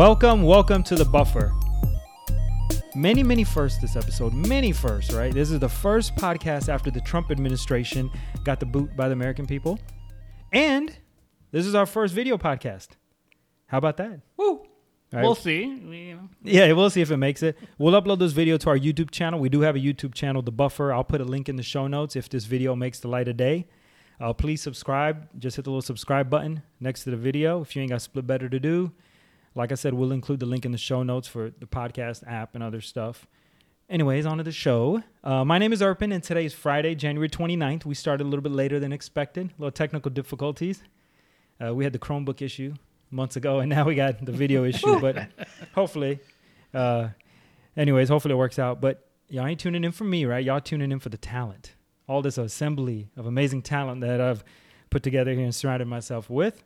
Welcome, welcome to the buffer. Many, many firsts this episode. Many firsts, right? This is the first podcast after the Trump administration got the boot by the American people. And this is our first video podcast. How about that? Woo. Right. We'll see. We, you know. Yeah, we'll see if it makes it. We'll upload this video to our YouTube channel. We do have a YouTube channel, The Buffer. I'll put a link in the show notes if this video makes the light of day. Uh, please subscribe. Just hit the little subscribe button next to the video if you ain't got split better to do. Like I said, we'll include the link in the show notes for the podcast app and other stuff. Anyways, on to the show. Uh, my name is Erpin, and today is Friday, January 29th. We started a little bit later than expected. A little technical difficulties. Uh, we had the Chromebook issue months ago, and now we got the video issue. But hopefully, uh, anyways, hopefully it works out. But y'all ain't tuning in for me, right? Y'all tuning in for the talent. All this assembly of amazing talent that I've put together here and surrounded myself with.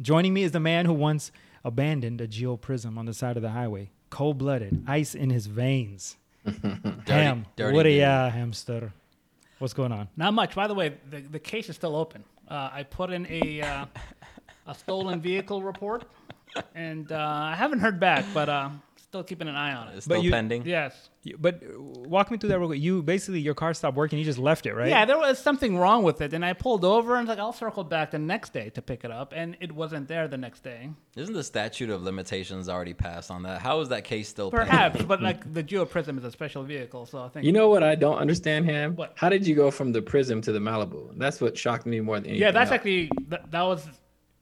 Joining me is the man who once abandoned a Geo Prism on the side of the highway. Cold blooded, ice in his veins. Ham. dirty what a dude. yeah, hamster. What's going on? Not much. By the way, the, the case is still open. Uh, I put in a uh, a stolen vehicle report, and uh, I haven't heard back, but uh, still keeping an eye on it. It's But still you- pending. Yes. You- But walk me through that real quick. You basically your car stopped working. You just left it, right? Yeah, there was something wrong with it, and I pulled over and was like, I'll circle back the next day to pick it up, and it wasn't there the next day. Isn't the statute of limitations already passed on that? How is that case still Perhaps, pending? but like the Geo Prism is a special vehicle, so I think. You know what I don't understand, Ham? What? How did you go from the Prism to the Malibu? That's what shocked me more than anything. yeah, that's else. actually that, that was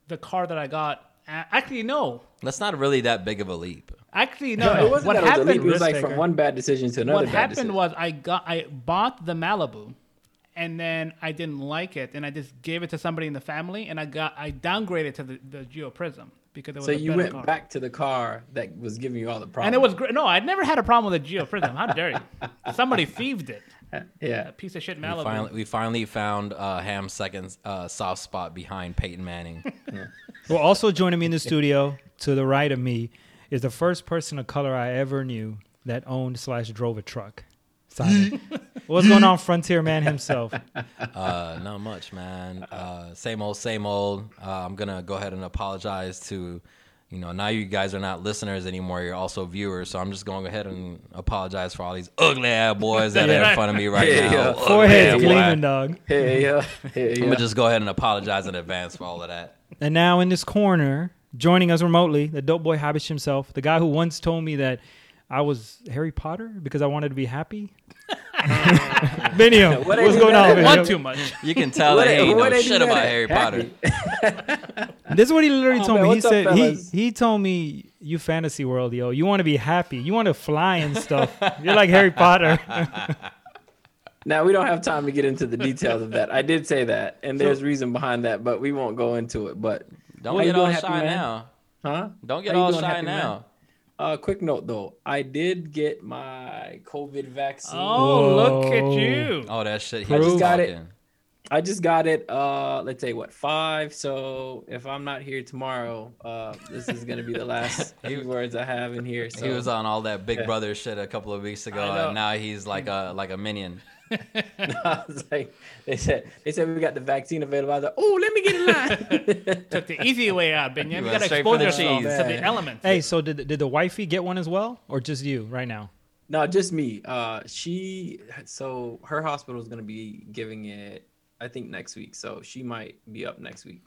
the car that I got. Actually, no. That's not really that big of a leap. Actually, no. No, it wasn't what that it was happened? It was like Risk from one bad decision to another what bad happened decision. was I got I bought the Malibu, and then I didn't like it, and I just gave it to somebody in the family, and I got I downgraded to the, the Geo Prism because it was so a you went car. back to the car that was giving you all the problems. and it was great. No, I'd never had a problem with the Geo Prism. How dare you? Somebody thieved it. yeah. A piece of shit We Malibu. finally, we finally found uh, Ham's second uh, soft spot behind Peyton Manning. Well, also joining me in the studio to the right of me is the first person of color I ever knew that owned slash drove a truck. Simon. What's going on, Frontier Man himself? Uh, not much, man. Uh, same old, same old. Uh, I'm gonna go ahead and apologize to, you know, now you guys are not listeners anymore. You're also viewers, so I'm just going to go ahead and apologize for all these ugly ass boys that are in front of me right Yeah, now. yeah. Ugly Forehead's gleaming, dog. Hey, yeah. Hey, I'm gonna just go ahead and apologize in advance for all of that. And now in this corner, joining us remotely, the dope boy Habish himself, the guy who once told me that I was Harry Potter because I wanted to be happy. Benio, What what's going on, One Benio? too much. You can tell that he ain't- ain't what know ain't shit about? Harry Happy. Potter. This is what he literally Oh, told man, me. He what's up, said he he told me you fantasy world, yo. You want to be happy. You want to fly and stuff. You're like Harry Potter. Now we don't have time to get into the details of that. I did say that, and there's reason behind that, but we won't go into it. But Don't How get doing, all Happy shy Man? now. huh? Don't get How all doing, shy Happy Man? now. Uh, quick note though, I did get my COVID vaccine. Oh, look at you. Oh, that shit. I just got it. I just got it. Uh, let's say what five. So if I'm not here tomorrow, uh, this is gonna be the last few words I have in here. So He was on all that Big Yeah. Brother shit a couple of weeks ago, and now he's like a like a minion. I was like, they said they said we got the vaccine available. I was like, oh, let me get in line. Took the easy way out, Binyam. You went gotta straight expose yourself to the elements. hey, so did did the wifey get one as well, or just you right now? no, just me. Uh, she so her hospital is gonna be giving it. I think next week. So she might be up next week.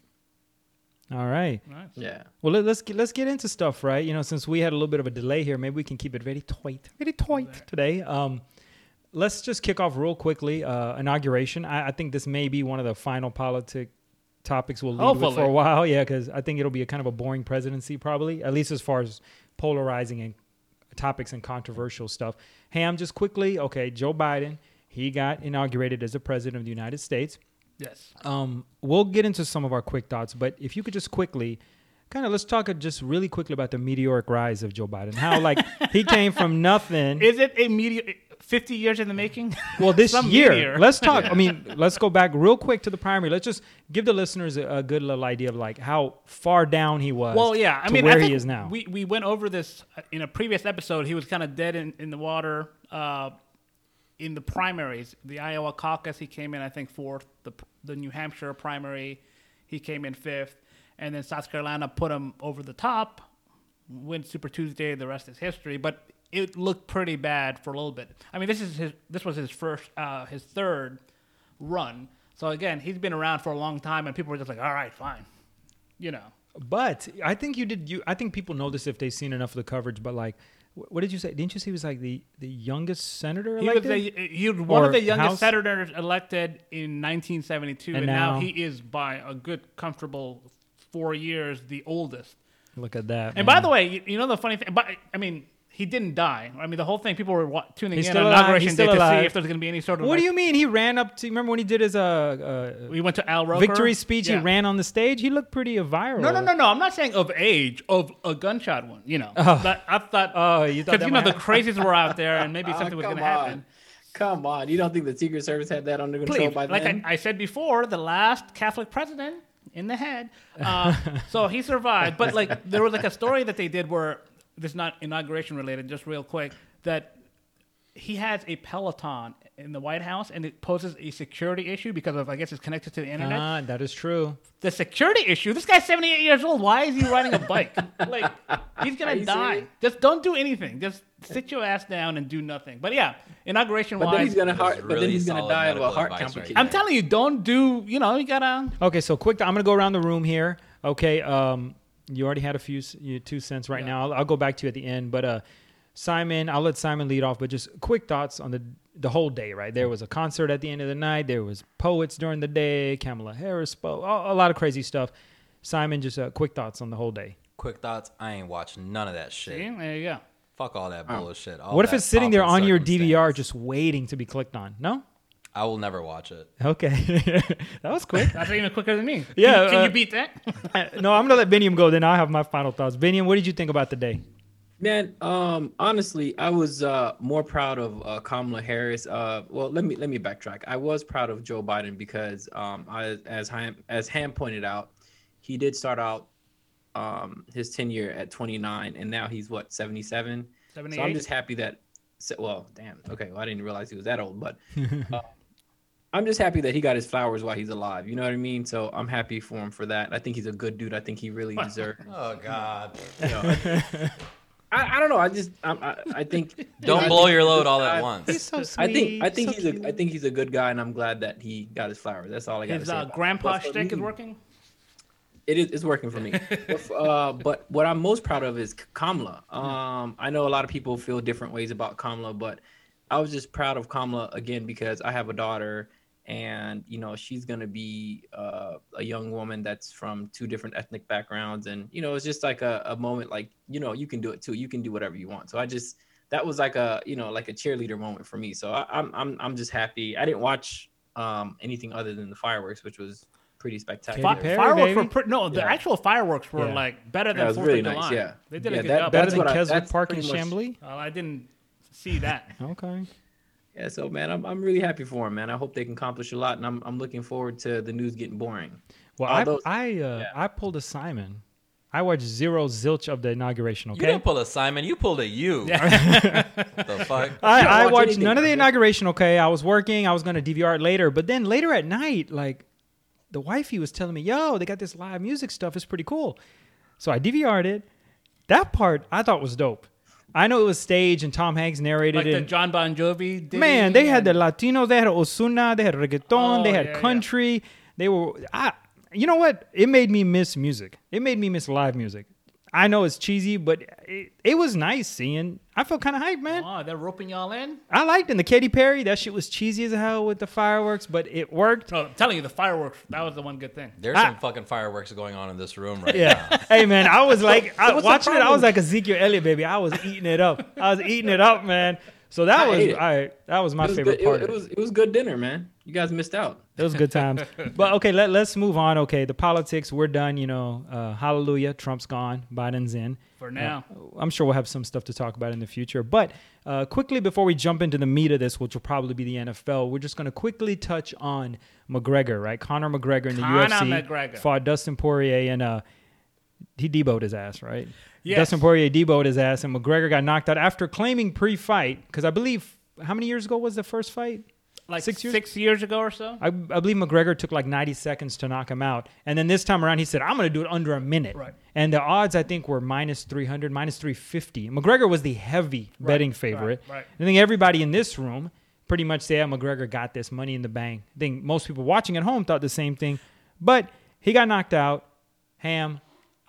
All right. Nice. Yeah. Well, let, let's get, let's get into stuff, right? You know, since we had a little bit of a delay here, maybe we can keep it very tight, very tight today. Um, let's just kick off real quickly. Uh, inauguration. I, I think this may be one of the final politic topics we'll leave with for a while. Yeah, because I think it'll be a kind of a boring presidency, probably, at least as far as polarizing and topics and controversial stuff. Ham, just quickly. Okay, Joe Biden. He got inaugurated as the president of the United States. Yes. Um, we'll get into some of our quick thoughts, but if you could just quickly, kind of, let's talk just really quickly about the meteoric rise of Joe Biden. How like he came from nothing. Is it a media? 50 years in the making? Well, this year, meteor. let's talk. I mean, let's go back real quick to the primary. Let's just give the listeners a, a good little idea of like how far down he was. Well, yeah. I to mean, where I he is now. We we went over this in a previous episode. He was kind of dead in, in the water uh, in the primaries. The Iowa caucus, he came in, I think, fourth. The the New Hampshire primary, he came in fifth, and then South Carolina put him over the top. win Super Tuesday. The rest is history. But it looked pretty bad for a little bit. I mean, this is his. This was his first, uh, his third run. So again, he's been around for a long time, and people were just like, "All right, fine," you know. But I think you did. You, I think people know this if they've seen enough of the coverage. But like, wh- what did you say? Didn't you say he was like the the youngest senator He was, the, he was one of the youngest House? senators elected in 1972, and, And now, now- he is by a good, comfortable four years the oldest. Look at that. And man. by the way, you, you know the funny thing, but I mean, he didn't die. I mean, the whole thing, people were wa- tuning He's in still on alive. inauguration He's day still to see if there's going to be any sort of. what do you mean? He ran up to. Remember when he did his uh, uh We went to Al Roker. victory speech? Yeah. He ran on the stage. He looked pretty viral. No, no, no, no. I'm not saying of age, of a gunshot one. You know, Oh. But I thought. Oh, you thought because you know the crazies were out there, and maybe Ah, something was going to happen. Come on, you don't think the Secret Service had that under control Please, by like then? I, I said before, the last Catholic president in the head. Uh, so he survived. But like there was like a story that they did where this is not inauguration related, just real quick, that he has a Peloton in the White House and it poses a security issue because of I guess it's connected to the internet. Ah, that is true. the security issue. This guy's 78 years old. Why is he riding a bike? like he's gonna you die. serious? Just don't do anything. Just sit your ass down and do nothing. But yeah, inauguration but then wise, he's gonna That's heart, but then he's gonna die of a heart advice right complication. I'm telling you, don't do. You know, you gotta. Okay, so quick. I'm gonna go around the room here. Okay, um, you already had a few you, two cents right Yeah. now. I'll, I'll go back to you at the end, but uh, Simon, I'll let Simon lead off. But just quick thoughts on the the whole day. Right, there was a concert at the end of the night. There was poets during the day. Kamala Harris spoke. A, a lot of crazy stuff. Simon, just uh, quick thoughts on the whole day. Quick thoughts. I ain't watching none of that shit. See, there you go. Fuck all that bullshit. All what if it's sitting there on your. DVR, just waiting to be clicked on? No. I will never watch it. Okay, that was quick. That's even quicker than me. Yeah, Can, can uh, you beat that? Uh, no, I'm gonna let Binyam go. Then I'll have my final thoughts. Binyam, what did you think about the day? Man, um, honestly, I was uh, more proud of uh, Kamala Harris. Uh, well, let me let me backtrack. I was proud of Joe Biden because, um, I, as Ham as Ham pointed out, he did start out um, his tenure at 29, and now he's what 77. So I'm just happy that. Well, damn. Okay, well, I didn't realize he was that old, but uh, I'm just happy that he got his flowers while he's alive. You know what I mean? So I'm happy for him for that. I think he's a good dude. I think he really deserves. Oh God! You know, I, I don't know. I just I, I, I think Don't I blow think your load all at guy. once. so I think I think so he's a cute. I think he's a good guy, and I'm glad that he got his flowers. That's all I got to His say. uh, grandpa But for shtick is working. It is it's working for me. but, uh, but what I'm most proud of is Kamala. Um, I know a lot of people feel different ways about Kamala, but I was just proud of Kamala again because I have a daughter, and you know she's gonna be uh, a young woman that's from two different ethnic backgrounds, and you know it's just like a, a moment like you know you can do it too. You can do whatever you want. So I just that was like a you know like a cheerleader moment for me. So I, I'm I'm I'm just happy. I didn't watch um, anything other than the fireworks, which was pretty spectacular. Perry, fireworks baby. were pretty. No, the Yeah. actual fireworks were Yeah. like better Yeah, than it was Fourth really of nice, July. yeah. They did Yeah, a good that- job. Better that's than Keswick Park in pretty much- Chambly. Well, I didn't see that. Okay. Yeah, so man, I'm, I'm really happy for him, man. I hope they can accomplish a lot, and I'm I'm looking forward to the news getting boring. Well, Although- I I uh, yeah. I pulled a Simon. I watched zero zilch of the inauguration. You Okay. didn't pull a Simon. You pulled a you. the fuck? I, I watch watched anything, none of the inauguration. Okay, I was working. I was gonna DVR it later, but then later at night, like the wifey was telling me, "Yo, they got this live music stuff. It's pretty cool." So I DVR'd it. That part I thought was dope. I know it was staged and Tom Hanks narrated Like it. the John Bon Jovi. Diddy Man, they had the Latinos, they had Ozuna, they had reggaeton, Oh, they had yeah, yeah. country. They were I you know what? It made me miss music. It made me miss live music. I know it's cheesy, but it, it was nice seeing. I felt kind of hyped, man. Oh, they're roping y'all in. I liked it. And the Katy Perry, that shit was cheesy as hell with the fireworks, but it worked. No, I'm telling you, the fireworks. That was the one good thing. There's I- some ah. fucking fireworks going on in this room right Yeah. now. hey man, I was like I, what's watching it. I was problem? like Ezekiel Elliott, baby. I was eating it up. I was eating it up, man. So that I was. I. That was my was favorite good. part. It, it was it was good dinner, man. You guys missed out. It was good times. but okay, let, let's move on. Okay, the politics, we're done. You know, uh, hallelujah. Trump's gone. Biden's in. For now. I'm sure we'll have some stuff to talk about in the future. But uh, quickly, before we jump into the meat of this, which will probably be the NFL, we're just going to quickly touch on McGregor, right? Conor McGregor in the Conor UFC McGregor. fought Dustin Poirier, and uh, he Deebo'd his ass, right? Yes. Dustin Poirier Deebo'd his ass, and McGregor got knocked out after claiming pre-fight because I believe how many years ago was the first fight? like Six years, six years? ago or so. I, I believe McGregor took like 90 seconds to knock him out. And then this time around, he said, I'm going to do it under a minute. Right. And the odds, I think, were minus 300, minus 350. McGregor was the heavy betting favorite. right, right. I think everybody in this room pretty much said yeah, oh, McGregor got this money in the bank. I think most people watching at home thought the same thing. But he got knocked out. Ham,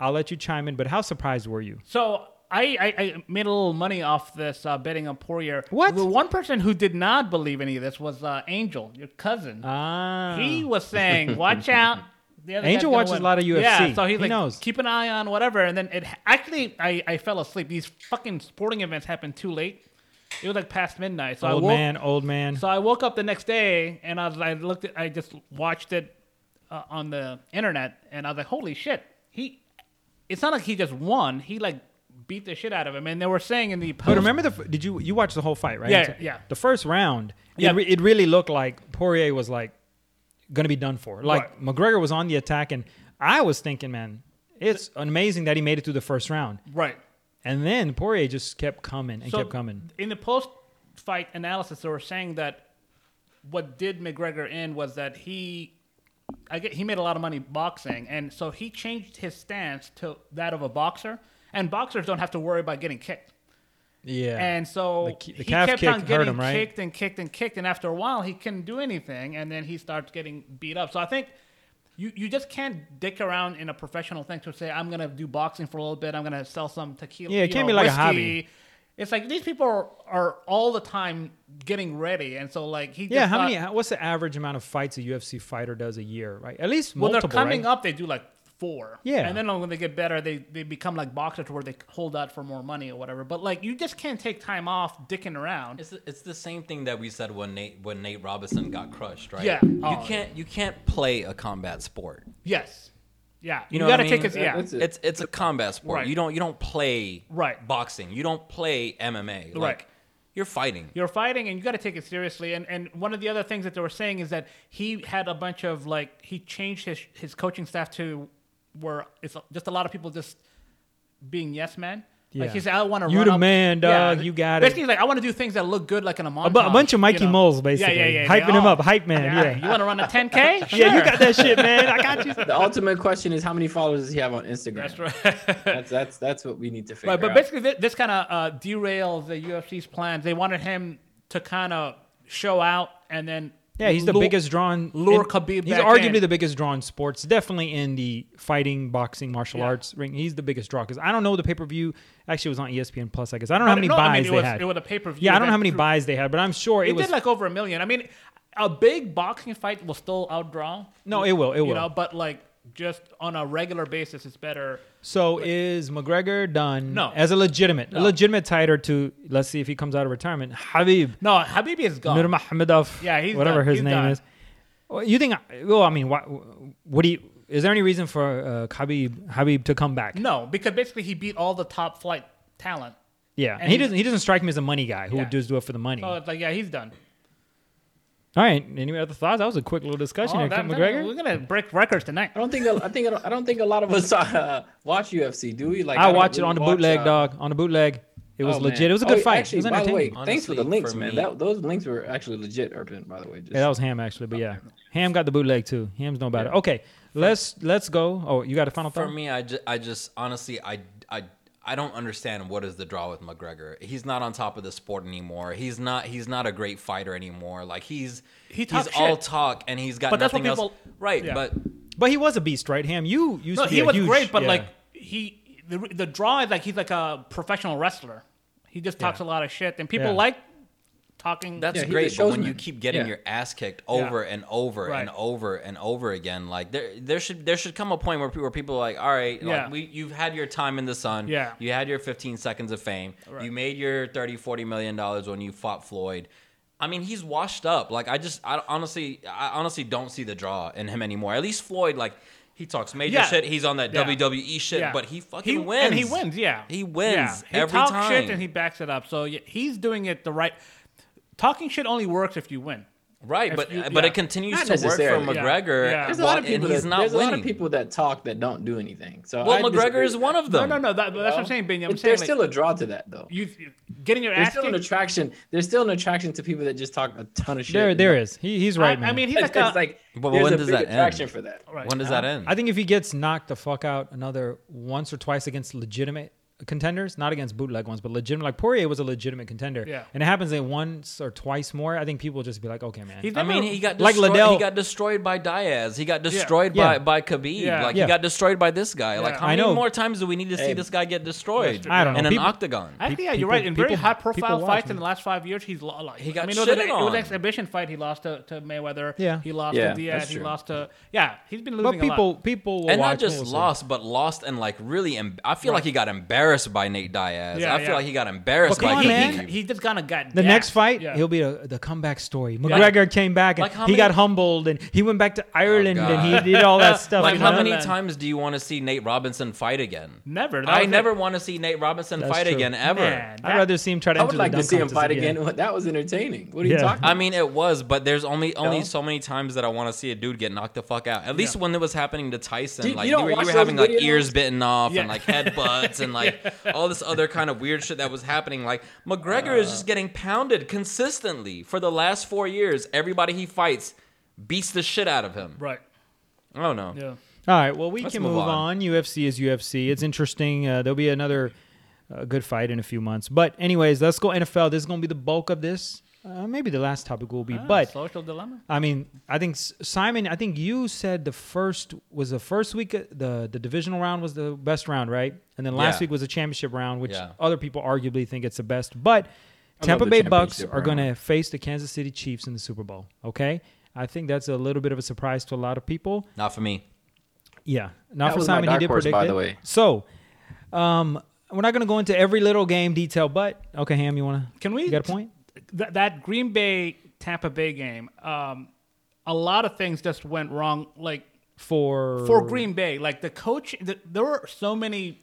I'll let you chime in, but how surprised were you? So I, I, I made a little money off this uh, betting on Poirier. What? The one person who did not believe any of this was uh, Angel, your cousin. Ah. he was saying, "Watch out." The other Angel watches win." a lot of UFC. Yeah, so he's He like, knows. keep an eye on whatever. And then it actually, I, I fell asleep. These fucking sporting events happened too late. It was like past midnight. So old I woke, man, old man. So I woke up the next day and I was, I looked at, I just watched it uh, on the internet and I was like, holy shit, he. It's not like he just won. He like beat the shit out of him. And they were saying in the post. But remember the f- did you you watched the whole fight right? Yeah, So yeah. The first round, Yeah. it, re- it really looked like Poirier was like going to be done for. Like Right. McGregor was on the attack, and I was thinking, man, it's amazing that he made it through the first round, right. and then Poirier just kept coming and So kept coming. In the post-fight analysis, they were saying that what did McGregor in was that he, I get he made a lot of money boxing, and so he changed his stance to that of a boxer. And boxers don't have to worry about getting kicked. Yeah, And so The the he kept on getting him, right? kicked and kicked and kicked, and after a while, he couldn't do anything, and then he starts getting beat up. So I think you, you just can't dick around in a professional thing to say I'm gonna do boxing for a little bit, I'm gonna sell some tequila. Yeah, it can't know, be like a hobby. It's like these people are, are all the time getting ready, and so like he yeah. How thought- many? What's the average amount of fights a UFC fighter does a year? Right, at least When multiple. they're coming right? up, they do like four. Yeah. And then when they get better, they, they become like boxers where they hold out for more money or whatever. But like you just can't take time off dicking around. It's, it's the same thing that we said when Nate when Nate Robinson got crushed, right? Yeah. You Oh, can't you can't play a combat sport. Yes. Yeah. You know gotta what I take mean? it. Yeah. It's it's a combat sport. Right. You don't you don't play Right. boxing. You don't play MMA. Like Right. You're fighting. You're fighting and you got to take it seriously. And and one of the other things that they were saying is that he had a bunch of like he changed his his coaching staff to where it's just a lot of people just being yes men. Like Yeah. he said, I want to You run the up- man, dog. You got it. Basically, like I want to do things that look good, like in a montage. A, bunch of Mikey you know? Moles, basically, Yeah, yeah, yeah. hyping They him up, hype man. Yeah, You want to run a 10k? Sure. yeah, you got that shit, man. I got you. The ultimate question is how many followers does he have on Instagram? That's right. That's that's that's what we need to figure Right, but basically, this, this kind of uh, derails the UFC's plans. They wanted him to kind of show out and then. Yeah, he's the lure- biggest drawn. lure Khabib He's arguably in. the biggest drawn in sports. Definitely in the fighting, boxing, martial Yeah. arts ring. He's the biggest draw because I don't know the pay per view. Actually, it was on ESPN Plus. I guess I don't know how many no, buys I mean, they was, had. It was a pay per view. yeah, I don't know how many buys they had, but I'm sure it, It was. did like over a million. I mean, a big boxing fight will still outdraw. no, it will. It will. You know, but like just on a regular basis, it's better. so is McGregor done? No. as a legitimate, a legitimate title to. Let's see if he comes out of retirement. Habib No, Habibi is gone. Nurmagomedov. Yeah, he's whatever done. his He's name done. is. Well, You think? Well, I mean, what? What do you? Is there any reason for uh, Habib Habib to come back? No, because basically he beat all the top flight talent. Yeah, And and he doesn't. He doesn't strike me as a money guy who Yeah. would just do it for the money. So it's like, yeah, he's done. All right. Any other thoughts? That was a quick little discussion. Oh, here. that- McGregor. We're gonna break records tonight. I don't think I think I don't think a lot of us uh, watch UFC, do we? Like I don't watched it on the watch, bootleg, uh, dog. On the bootleg, it was oh, legit. man. It was a Oh, good fight. Actually, it was by the way, entertaining. thanks for the links, for man. That, those links were actually legit, Urban. By the way, just Yeah, that was Ham actually, but yeah, Ham got the bootleg too. Ham's no about it. Okay, let's let's go. Oh, you got a final thought? For me, I just, I just honestly, I, I, I don't understand what is the draw with McGregor. He's not on top of the sport anymore. He's not. He's not a great fighter anymore. Like he's He he's talks all talk and he's got But that's what nothing else. people- Right, yeah. but But he was a beast, right? Ham, you used No, to be he a was huge- great, but yeah. like he the the draw is like he's like a professional wrestler. He just talks Yeah. a lot of shit, and people Yeah. like talking. That's Yeah, great, but when you keep getting Yeah. your ass kicked over and over and over and over again, like there, there should there should come a point where people, where people are like, all right, Yeah. like we, you've had your time in the sun, Yeah. you had your 15 seconds of fame, you made your 30, 40 million dollars when you fought Floyd. I mean, he's washed up. Like I just, I honestly, I honestly don't see the draw in him anymore. At least Floyd, like he talks major Yeah. shit. He's on that Yeah. WWE shit, Yeah. but he fucking He- wins. and he wins. Yeah, He wins Yeah. He every talks time. shit and he backs it up. So yeah, he's doing it the right. Talking shit only works if you win. Right, If but you- but yeah. it continues Not to work for necessarily. Yeah. McGregor, Yeah. There's a lot of people. That, not there's winning. a lot of people that talk that don't do anything. So well, I McGregor is one of them. no, no. That, that's what I'm saying, Benny. I'm But saying there's like, still a draw to that, though. you getting your There's ass still an attraction. There's still an attraction to people that just talk a ton of shit. There, and there not- is. He, he's right, I, man. I mean, he's It's, like, a, like But there's when a does big that attraction end? for that. Right. When does that uh-huh. end? I think if he gets knocked the fuck out another once or twice against legitimate contenders, not against bootleg ones, but legitimate. Like Poirier was a legitimate contender, Yeah. and it happens like once or twice more. I think people will just be like, okay, man. He's I mean, he got Like destroyed. Liddell- he got destroyed by Diaz. He got destroyed Yeah. by by Khabib. Yeah. Like Yeah. he got destroyed by this guy. Like how I many know. more times do we need to see Hey. this guy get destroyed? I don't know. In an octagon. I think yeah, you're people- right. In very high profile people watch, fights in the last five years, he's lo- like He got I mean, it was, an, it was on. an exhibition fight. He lost to, to Mayweather. Yeah. he lost Yeah, to Diaz. He lost to yeah. He's been but losing a people, lot. people will and not just lost, but lost and like really. I feel like he got embarrassed by Nate Diaz. Yeah, I feel yeah. like he got embarrassed But come by on, he, man. Khabib. he, he just kind of got The gassed. next fight, Yeah. he'll be the, the comeback story. McGregor came back and Like how he many- got humbled and he went back to Ireland God. and he did all that stuff. Like you how know? many Man. times do you want to see Nate Robinson fight again? never. That I was it. never want to see Nate Robinson That's fight true. again ever. Man, I'd that- rather see him try to I enter would the like to dunk see him contest fight again. That was entertaining. What are you Yeah. talking? I mean, it was, but there's only only No. so many times that I want to see a dude get knocked the fuck out. At least when it was happening to Tyson, You- you like you, don't were, you watch were those having like videos? ears bitten off Yeah. and like headbutts and like all this other kind of weird shit that was happening. Like McGregor is just getting pounded consistently for the last four years. Everybody he fights beats the shit out of him. right. I don't know. Yeah. All right, well, we Let's can move move, on. on. UFC is UFC. It's interesting. Uh, there'll be another uh, good fight in a few months. But, anyways, let's go NFL. This is going to be the bulk of this. Uh, maybe the last topic will be. Ah, but, social dilemma. I mean, I think Simon, I think you said the first was the first week, uh, the, the divisional round was the best round, right? And then last Yeah. week was the championship round, which Yeah. other people arguably think it's the best. But I Tampa Bay Bucks championship are going to face the Kansas City Chiefs in the Super Bowl, okay? I think that's a little bit of a surprise to a lot of people. Not for me. Yeah, not That for was my Simon. He did horse, predict by it. the way. So, um, we're not going to go into every little game detail, but okay, Ham, you want to? Can we You got a point? Th- that Green Bay Tampa Bay game, um, a lot of things just went wrong. Like For for Green Bay, like the coach, th- there were so many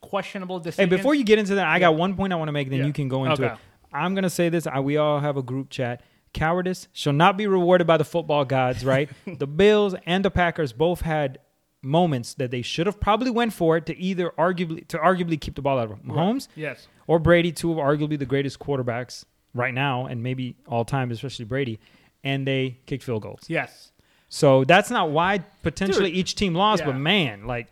questionable decisions. Hey, before you get into that, I got one point I want to make. Then Yeah. you can go into Okay. it. I'm going to say this. I, we all have a group chat. Cowardice shall not be rewarded by the football gods. Right? the Bills and the Packers both had moments that they should have probably went for it to either arguably to arguably keep the ball out of Mahomes yes, or Brady, two of arguably the greatest quarterbacks right now and maybe all time, especially Brady, and they kicked field goals. yes. So that's not why potentially Dude, each team lost, yeah. but man, like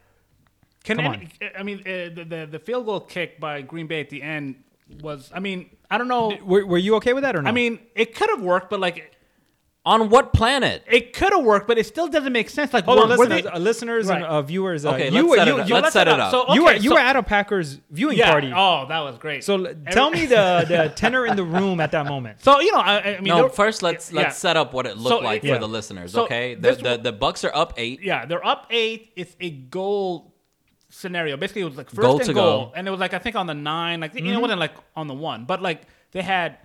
Can Come any, I mean uh, the, the the field goal kick by Green Bay at the end was? I mean, I don't know. were, were you okay with that or no? I mean, it could have worked, but like On what planet? it could have worked, but it still doesn't make sense. Like, hold on, were- were listeners, they- uh, listeners and Right. uh, viewers. Uh, Okay, you let's were set you, it up. you, Let's let's set set it up. up. So- you okay, were you so- were at a Packers viewing yeah. party. Oh, that was great. So l- tell me the the tenor in the room at that moment. So you know, I, I mean, no, there- first let's yeah. let's set up what it looked So, like yeah. for the listeners. So, okay, the, this the one- the Bucks are up eight. Yeah, they're up eight. It's a goal scenario. Basically, it was like first Goal and to goal, go. and it was like I think on the nine. Like you know, Mm-hmm. it wasn't like on the one, but like they had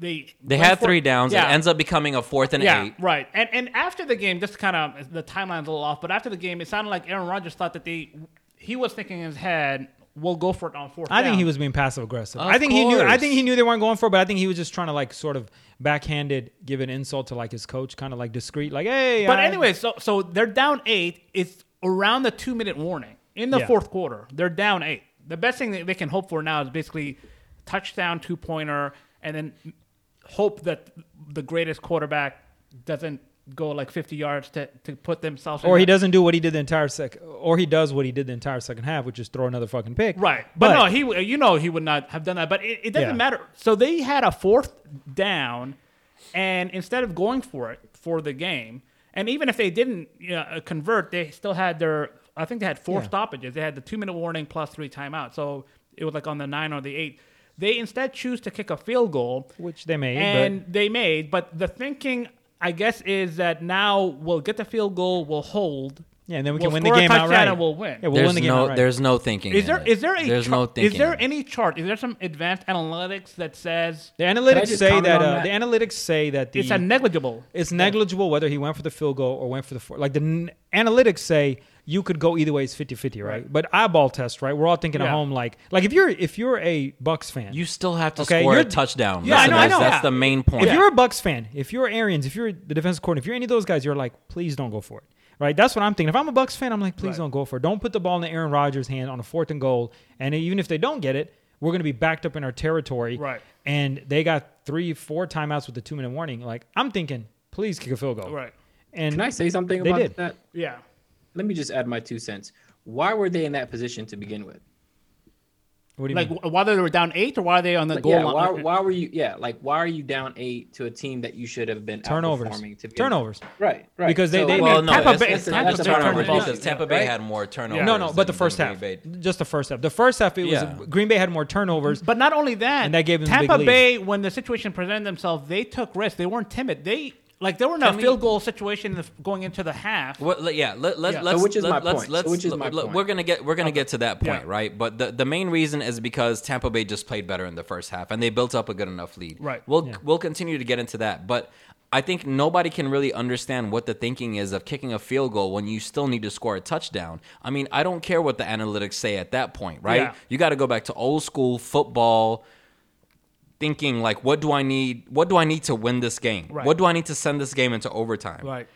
they They had for- three downs. Yeah, It ends up becoming a fourth and yeah, eight. right. And and after the game, just kind of the timeline's a little off, but after the game, it sounded like Aaron Rodgers thought that they he was thinking in his head, "We'll go for it on fourth." I think he was being passive aggressive. Of I think he knew. I think he knew they weren't going for it, but I think he was just trying to like sort of backhanded give an insult to like his coach, kind of like discreet, like hey. But I- anyway, so so they're down eight. It's around the two minute warning in the Yeah. fourth quarter. They're down eight. The best thing that they can hope for now is basically touchdown, two pointer, and then hope that the greatest quarterback doesn't go like 50 yards to, to put themselves. or he that- doesn't do what he did the entire second, or he does what he did the entire second half, which is throw another fucking pick. Right, but, no, he you know he would not have done that. But it, it doesn't Yeah. matter. So they had a fourth down, and instead of going for it for the game, and even if they didn't you know, uh, convert, they still had their. I think they had four Yeah. stoppages. They had the two minute warning plus three timeouts. So it was like on the nine or the eight. They instead choose to kick a field goal, which they made. and they made. But the thinking, I guess, is that now we'll get the field goal, we'll hold. yeah, and then we we'll can win the game outright. and we'll win. Yeah, we'll There's win the game no outright. there's no thinking. Is in there it. is there a there's no thinking. is there any chart? Is there some advanced analytics that says the analytics say that, uh, that? the analytics say that the it's a negligible? It's negligible whether he went for the field goal or went for the four. Like the n- analytics say you could go either way. It's 50-50, right? Right. But eyeball test, right? We're all thinking at home like like if you're if you're a Bucks fan, You still have to Okay, score a you're- touchdown. Yeah, I know, I know. That's Yeah. the main point. if you're a Bucks fan, if you're Arians, if you're the defensive coordinator, if you're any of those guys, you're like, please don't go for it. Right? That's what I'm thinking. If I'm a Bucks fan, I'm like, please Right. don't go for it. Don't put the ball in the Aaron Rodgers' hand on a fourth and goal. And even if they don't get it, we're going to be backed up in our territory. Right. And they got three, four timeouts with the two minute warning. Like, I'm thinking, please kick a field goal. Right. And Can I say something They about did. that? Yeah. Let me just add my two cents. Why were they in that position to begin with? what do you Like mean? wh- whether they were down eight or why are they on the Like, goal yeah, line. why, why were you? Yeah, like why are you down eight to a team that you should have been Turnovers. to begin with? Turnovers. Right, right. Because they- they- well, mean, no, Tampa it's, Bay- it's, Tampa it's turnovers turned the because Tampa Bay right? had more turnovers. No, no, but the first half. Green Bay. Just the first half. The first half, it was Yeah. Green Bay had more turnovers. But not only that, And that gave them the big Tampa lead. Bay, when the situation presented themselves, they took risks. They weren't timid. They like there were no a we- field goal situation going into the half. Well, yeah, let, let, Yeah. let's So which is let, my let's, point. Let's which is let- my point. we're gonna get we're gonna get to that point, Yeah. right? But the, the main reason is because Tampa Bay just played better in the first half and they built up a good enough lead. Right. We'll Yeah. we'll continue to get into that, but I think nobody can really understand what the thinking is of kicking a field goal when you still need to score a touchdown. I mean, I don't care what the analytics say at that point, right? Yeah. You got to go back to old school football thinking like what do I need what do I need to win this game? Right. What do I need to send this game into overtime? Right.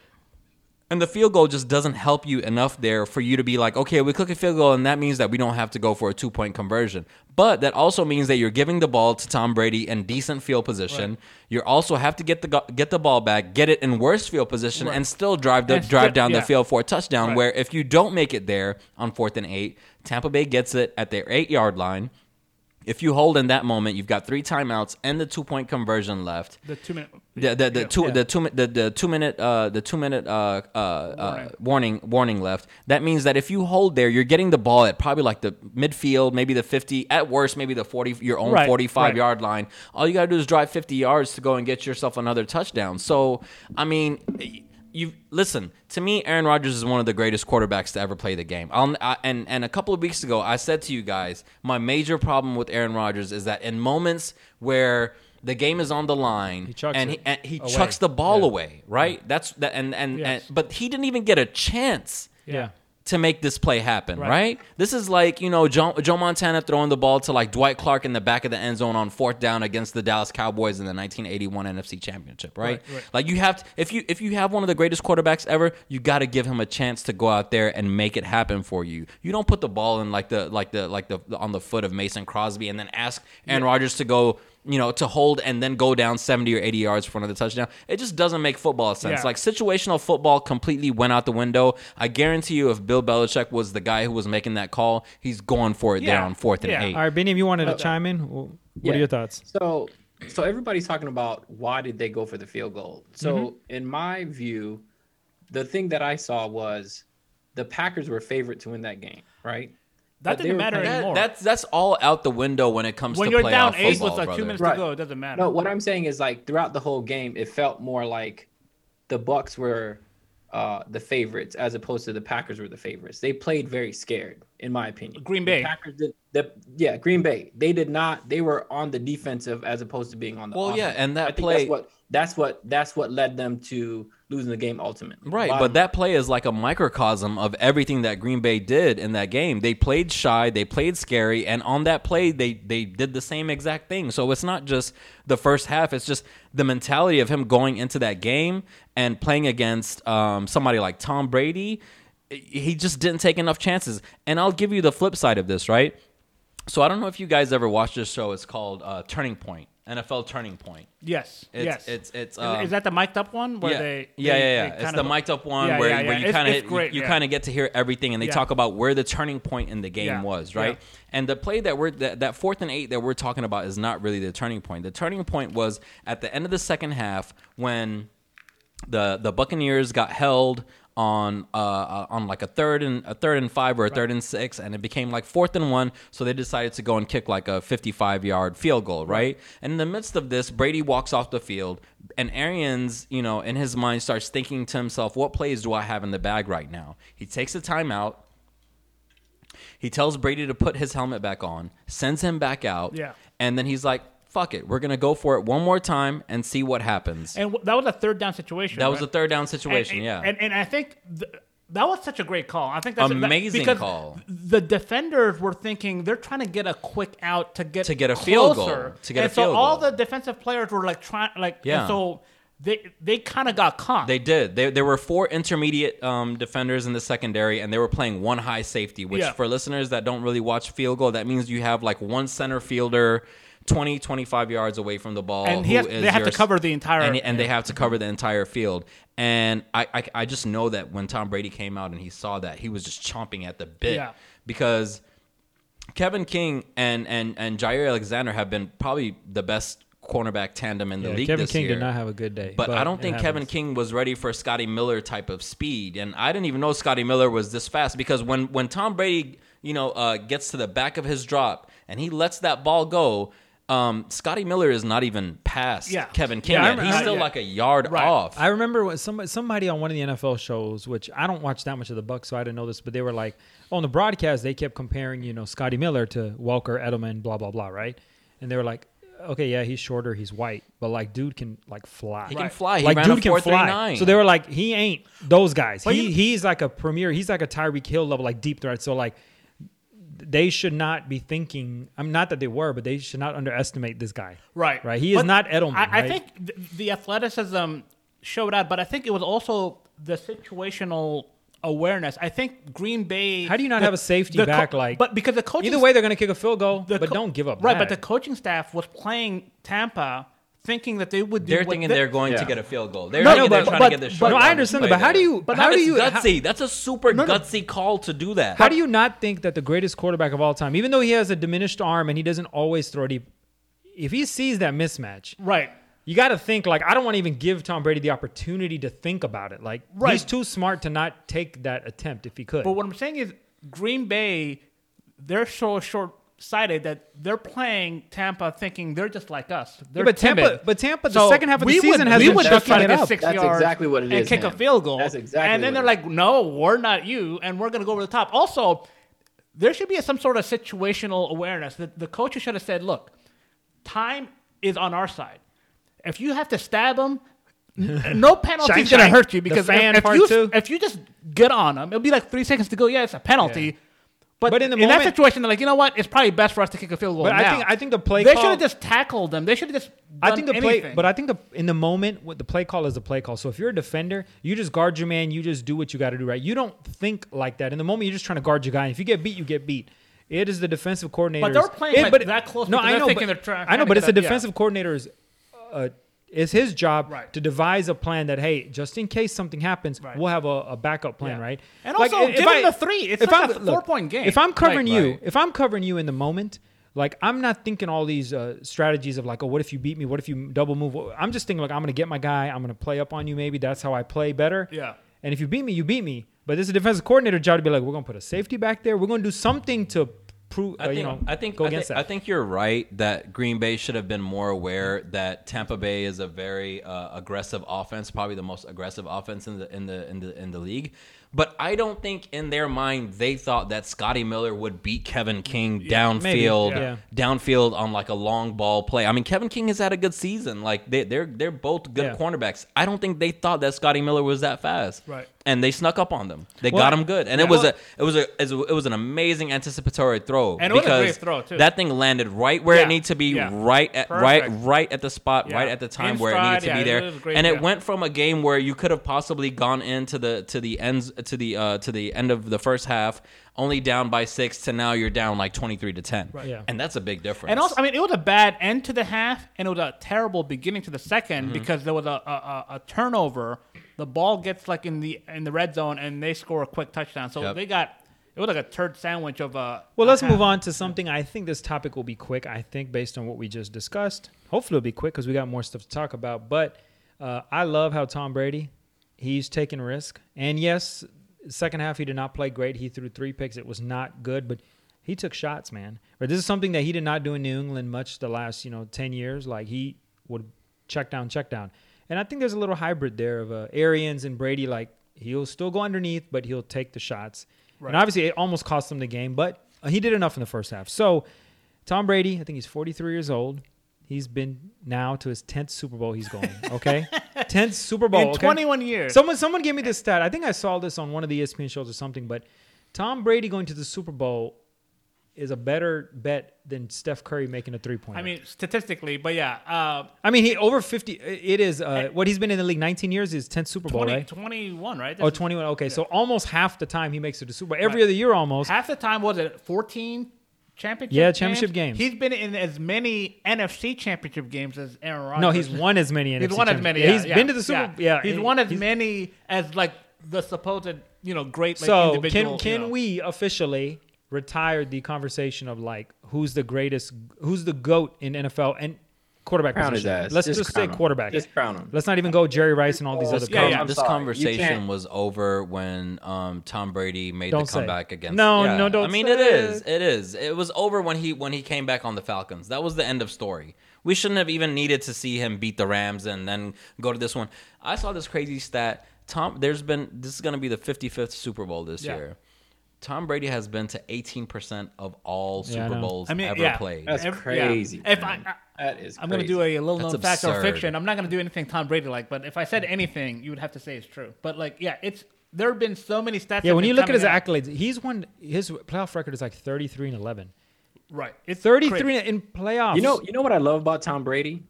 And the field goal just doesn't help you enough there for you to be like, okay, we click a field goal, and that means that we don't have to go for a two point conversion. But that also means that you're giving the ball to Tom Brady in decent field position. Right. You also have to get the get the ball back, get it in worse field position, Right. and still drive the And drive down yeah. the field for a touchdown. Right. Where if you don't make it there on fourth and eight, Tampa Bay gets it at their eight yard line. If you hold in that moment, you've got three timeouts and the two point conversion left. The two minute. The the, the Yeah. two the two the, the two minute uh the two minute uh uh, uh warning warning left. That means that if you hold there, you're getting the ball at probably like the midfield, maybe the fifty, at worst maybe the forty your own Right, forty five right. yard line. All you gotta do is drive fifty yards to go and get yourself another touchdown. So I mean. You listen to me. Aaron Rodgers is one of the greatest quarterbacks to ever play the game. I'll, I, and and a couple of weeks ago, I said to you guys, my major problem with Aaron Rodgers is that in moments where the game is on the line, He chucks and he, and he chucks the ball Yeah. away, right? That's that, and and, Yes. and but he didn't even get a chance yeah. To make this play happen, right. Right. This is like you know Joe, Joe Montana throwing the ball to like Dwight Clark in the back of the end zone on fourth down against the Dallas Cowboys in the 1981 NFC Championship, right? Right, right. Like you have to, if you if you have one of the greatest quarterbacks ever, you got to give him a chance to go out there and make it happen for you. You don't put the ball in like the like the like the on the foot of Mason Crosby and then ask Aaron Rodgers to go. You know, to hold and then go down 70 or 80 yards for another touchdown. It just doesn't make football sense. Yeah. Like situational football completely went out the window. I guarantee you, if Bill Belichick was the guy who was making that call, he's going for it Yeah. down fourth and Yeah. eight. All right, Benim, you wanted to chime in? Well, What are your thoughts? So, so everybody's talking about why did they go for the field goal? So, Mm-hmm. in my view, the thing that I saw was the Packers were favorite to win that game, right? That But they didn't matter playing- That- anymore. that's that's all out the window when it comes to the phone. when to you're down eight football, with like brother. two minutes Right. to go, it doesn't matter. No, what I'm saying is like throughout the whole game, it felt more like the Bucks were uh, the favorites as opposed to the Packers were the favorites. They played very scared, in my opinion. Green The Bay. Packers did. The, yeah, Green Bay. They did not. They were on the defensive as opposed to being on the. Well, yeah, and that I think play- That's what. That's what. That's what led them to losing the game ultimately. Right, Bottom but that play is like a microcosm of everything that Green Bay did in that game. They played shy, they played scary, and on that play they they did the same exact thing. So it's not just the first half; it's just the mentality of him going into that game and playing against um, somebody like Tom Brady. He just didn't take enough chances. And I'll give you the flip side of this, right? So I don't know if you guys ever watched this show. It's called uh, Turning Point, NFL Turning Point. yes, It's, yes. It's it's Is- um, is that the mic'd up one where yeah. they? yeah, they- yeah, they yeah. It's the mic'd up one Yeah, where, yeah, where you kind of you yeah. kind of get to hear everything, and they Yeah. talk about where the turning point in the game Yeah, was, right? yeah. And the play that we're that, that fourth and eight that we're talking about is not really the turning point. The turning point was at the end of the second half when the the Buccaneers got held on uh, uh on like a third and a third and five or a third and six, and it became like fourth and one. So they decided to go and kick like a 55 yard field goal, right? And in the midst of this, Brady walks off the field, and Arians, you know, in his mind starts thinking to himself, "What plays do I have in the bag right now?" He takes a timeout. He tells Brady to put his helmet back on, sends him back out, Yeah. and then he's like, "Fuck it, we're gonna go for it one more time and see what happens." And w- that was a third down situation. that was a third down situation, and, yeah. And, and I think th- That was such a great call. I think that's that- Amazing because call. The defenders were thinking they're trying to get a quick out to get To get a field goal, to get a and so field all goal. the defensive players were like trying, like Yeah. so they they kind of got caught. They did. They, there were four intermediate um, defenders in the secondary, and they were playing one high safety. Which, Yeah. for listeners that don't really watch field goal, that means you have like one center fielder, 20, 25 yards away from the ball, and he who has, is they have your to cover the entire. and, and they have to cover the entire field. And I, I, I just know that when Tom Brady came out and he saw that, he was just chomping at the bit Yeah. because Kevin King and and and Jaire Alexander have been probably the best cornerback tandem in the Yeah, league Kevin this King year. did not have a good day. But, I don't it think Kevin. King was ready for Scotty Miller type of speed, and I didn't even know Scotty Miller was this fast because when when Tom Brady, you know, uh, gets to the back of his drop and he lets that ball go, um, Scotty Miller is not even past Yeah. Kevin King Yeah, remember- He's I- still yeah. like a yard Right. off. I remember when somebody, somebody on one of the NFL shows, which I don't watch that much of the Bucks, so I didn't know this, but they were like on the broadcast they kept comparing, you know, Scotty Miller to Welker Edelman, blah blah blah, right? And they were like, okay, yeah, he's shorter, he's white, but like dude can like fly. He can Right. fly. He like ran dude a can fly. So they were like, he ain't those guys. But he you- he's like a premier. He's like a Tyreek Hill level, like deep threat. So like, they should not be thinking. I'm not that they were, but they should not underestimate this guy. Right. Right. He is But not Edelman. I, I right? think th- the athleticism showed out, but I think it was also the situational awareness. I think Green Bay. How do you not the- have a safety co- back, like- but because the coaching Either way, they're going to kick a field goal, but co- don't give up. Right, but the coaching staff was playing Tampa, thinking that they would. Do They're what thinking they- they're going to get a field goal. They're, No, thinking but- they're trying but- to get the but- short no, I understand that, but how do you? But how not do as you? gutsy? That's a super No, no. gutsy call to do that. How do you not think that the greatest quarterback of all time, even though he has a diminished arm and he doesn't always throw deep, if he sees that mismatch, Right. you got to think like I don't want to even give Tom Brady the opportunity to think about it. Like Right. he's too smart to not take that attempt if he could. But what I'm saying is, Green Bay, they're so short sighted that they're playing Tampa thinking they're just like us. They're but Tampa- but Tampa, the So second half of the season would, has we been would just try chucking to get up. six That's yards exactly what it and is, kick a field goal. That's exactly And then what they're it like, no, we're not you, and we're going to go over the top. Also, there should be some sort of situational awareness. that the coaches should have said, look, time is on our side. If you have to stab them, no penalty is going to hurt you because if, if you if you just get on them, it'll be like three seconds to go. Yeah, it's a penalty. Yeah. But, But in the that moment- situation, they're like, you know what? It's probably best for us to kick a field goal But I now. think- I think the play they should have just tackled them. They should have just. I think the play, but I think the in the moment, what the play call is the play call. So if you're a defender, you just guard your man. You just do what you got to do, right? You don't think like that in the moment. You're just trying to guard your guy. And if you get beat, you get beat. It is the defensive coordinator. thbut they're playing like that close. No, I know, but. I know, but it's the that- yeah. defensive coordinator's. Uh, it's his job Right. to devise a plan that hey, just in case something happens, Right. we'll have a, a backup plan, Yeah. right? And also, give him the three. It's if like I'm- a four-point game. If I'm covering Right, you, if I'm covering you in the moment, like I'm not thinking all these uh, strategies of like, oh, what if you beat me? What if you double move? I'm just thinking like, I'm gonna get my guy. I'm gonna play up on you. Maybe that's how I play better. Yeah. And if you beat me, you beat me. But this is a defensive coordinator job to be like, we're gonna put a safety back there. We're gonna do something to prove, I think, you know, I think, go I against think, that. I think you're right that Green Bay should have been more aware that Tampa Bay is a very uh, aggressive offense, probably the most aggressive offense in the in the in the in the league. But I don't think in their mind they thought that Scotty Miller would beat Kevin King downfield, maybe, yeah. downfield on like a long ball play. I mean, Kevin King has had a good season. Like they, they're they're both good Yeah. cornerbacks. I don't think they thought that Scotty Miller was that fast. Right. And they snuck up on them. They Well, got him good, and it yeah. was Well- a it was a it was a- it was an amazing anticipatory throw And it was a because great throw, too. that thing landed right where Yeah. it needed to be, Yeah. right at right Perfect. right at the spot, Yeah. right at the time In where it needed to yeah, be there. was great, and it yeah. went from a game where you could have possibly gone into the to the ends to the uh, to the end of the first half only down by six to now you're down like twenty three to ten. Right. Yeah. And that's a big difference. And also, I mean, it was a bad end to the half, and it was a terrible beginning to the 2nd Mm-hmm. because there was a, a, a, a turnover. The ball gets like in the in the red zone, and they score a quick touchdown. So Yep. they got it was like a turd sandwich of a. Well, a let's half. move on to something. I think this topic will be quick. I think based on what we just discussed, hopefully it'll be quick because we got more stuff to talk about. But uh, I love how Tom Brady, he's taking risk. And yes, second half he did not play great. He threw three picks. It was not good, but he took shots, man. But this is something that he did not do in New England much the last you know ten years. Like he would check down, check down. And I think there's a little hybrid there of uh, Arians and Brady. Like he'll still go underneath, but he'll take the shots. Right. And obviously, it almost cost him the game, but uh, he did enough in the first half. So, Tom Brady, I think he's 43 years old. he's been now to his tenth Super Bowl. He's going. Okay, tenth Super Bowl. in okay? 21 years. Someone someone gave me this stat. I think I saw this on one of the ESPN shows or something. But Tom Brady going to the Super Bowl is a better bet than Steph Curry making a three pointer. I mean, statistically, but yeah, uh, I mean, he over fifty. It is uh, what he's been in the league nineteen years. Is tenth Super Bowl, 20, right? 21, right? Oh, This is- 21. Okay, so almost half the time he makes it to Super Bowl. Every Right. other year, almost. Half the time was it 14 championship Yeah, championship games. He's been in as many NFC championship games as Aaron Rodgers. No, he's won as many. He's NFC won as many. Yeah, Yeah, he's yeah, been to the Super. Yeah, he's he- won as he's- many as like the supposed you know great. Like, So individual, can can you know. we officially retire the conversation of like who's the greatest, who's the goat in NFL and quarterback Crown his position? ass. Let's Just just, say him. quarterback. Just crown him. Let's not even go Jerry Rice and all these other. Yeah, pros. yeah. This sorry. Conversation was over when um, Tom Brady made Don't the say. comeback against. No, Yeah. no, don't I mean, say it is. it. It is. It was over when he when he came back on the Falcons. That was the end of story. We shouldn't have even needed to see him beat the Rams and then go to this one. I saw this crazy stat. Tom, there's been this is going to be the 55th Super Bowl this Yeah. year. Tom Brady has been to 18% of all Yeah, I Super know. Bowls I mean, ever yeah. played. That's Every- yeah. crazy. If I, man. I that is. I'm going to do a little known That's uh, fact or fiction. I'm not going to do anything Tom Brady like, but if I said anything, you would have to say it's true. But like, yeah, it's there have been so many stats. Yeah, when you look at his out. accolades, he's won his playoff record is like 33 and 11. right? It's 33 crazy. in playoffs. You know, you know what I love about Tom Brady?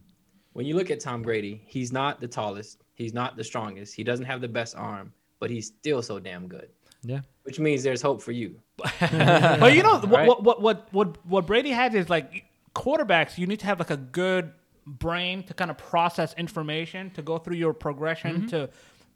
When you look at Tom Brady, he's not the tallest, he's not the strongest, he doesn't have the best arm, but he's still so damn good. Yeah. Which means there's hope for you. but you know Right? what, what what what what Brady has is like quarterbacks. You need to have like a good brain to kind of process information, to go through your progression, Mm-hmm. to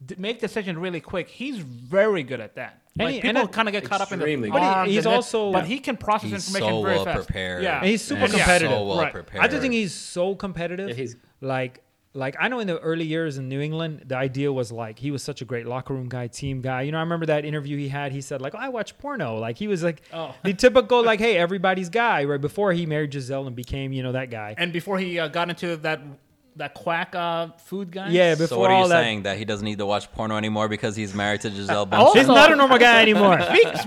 d- make decisions really quick. He's very good at that. And Like he- and people I- kind of get caught up in the Extremely good. But he- he's also- but he can process He's information so very well fast. prepared. Yeah, And he's super And competitive. So well Right. prepared. I just think he's so competitive. Yeah, he's- like like I know in the early years in New England, the idea was like he was such a great locker room guy, team guy. You know, I remember that interview he had. He said like, oh, "I watch porno." Like he was like Oh. the typical like, "Hey, everybody's guy." Right before he married Gisele and became you know that guy. And before he uh, got into that that quack uh, food guy. Yeah, so what are all you that. saying that he doesn't need to watch porno anymore because he's married to Gisele Bündchen? Also- He's not a normal guy anymore.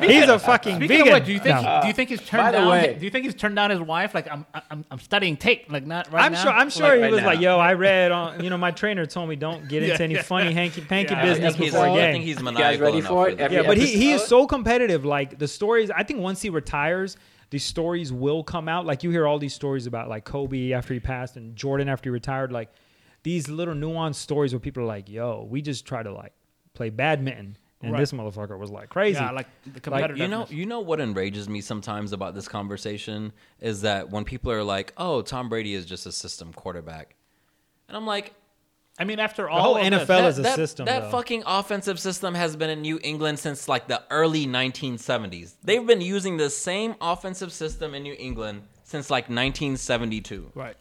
he's a fucking Speaking vegan. of what, do you think No. do you think he's turned By down? way- do you think he's turned down his wife? Like I'm I'm, I'm studying tape. Like not right I'm now. sure. I'm sure Like, he right was now. like, "Yo, I read on. You know, my trainer told me don't get into Yeah, any yeah. funny hanky panky Yeah, I I business think he's, before a I game." think he's guys maniacal ready enough for it? that. Every yeah, but he, he is so competitive. Like the stories, I think once he retires, the stories will come out. Like you hear all these stories about like Kobe after he passed and Jordan after he retired. Like these little nuanced stories where people are like, "Yo, we just try to like play badminton," and Right. this motherfucker was like crazy. Yeah, like the competitiveness. you know, you know what enrages me sometimes about this conversation is that when people are like, "Oh, Tom Brady is just a system quarterback," and I'm like, I mean, after all, the whole NFL is a that, system. That though. fucking offensive system has been in New England since like the early 1970s. They've been using the same offensive system in New England since like 1972. right?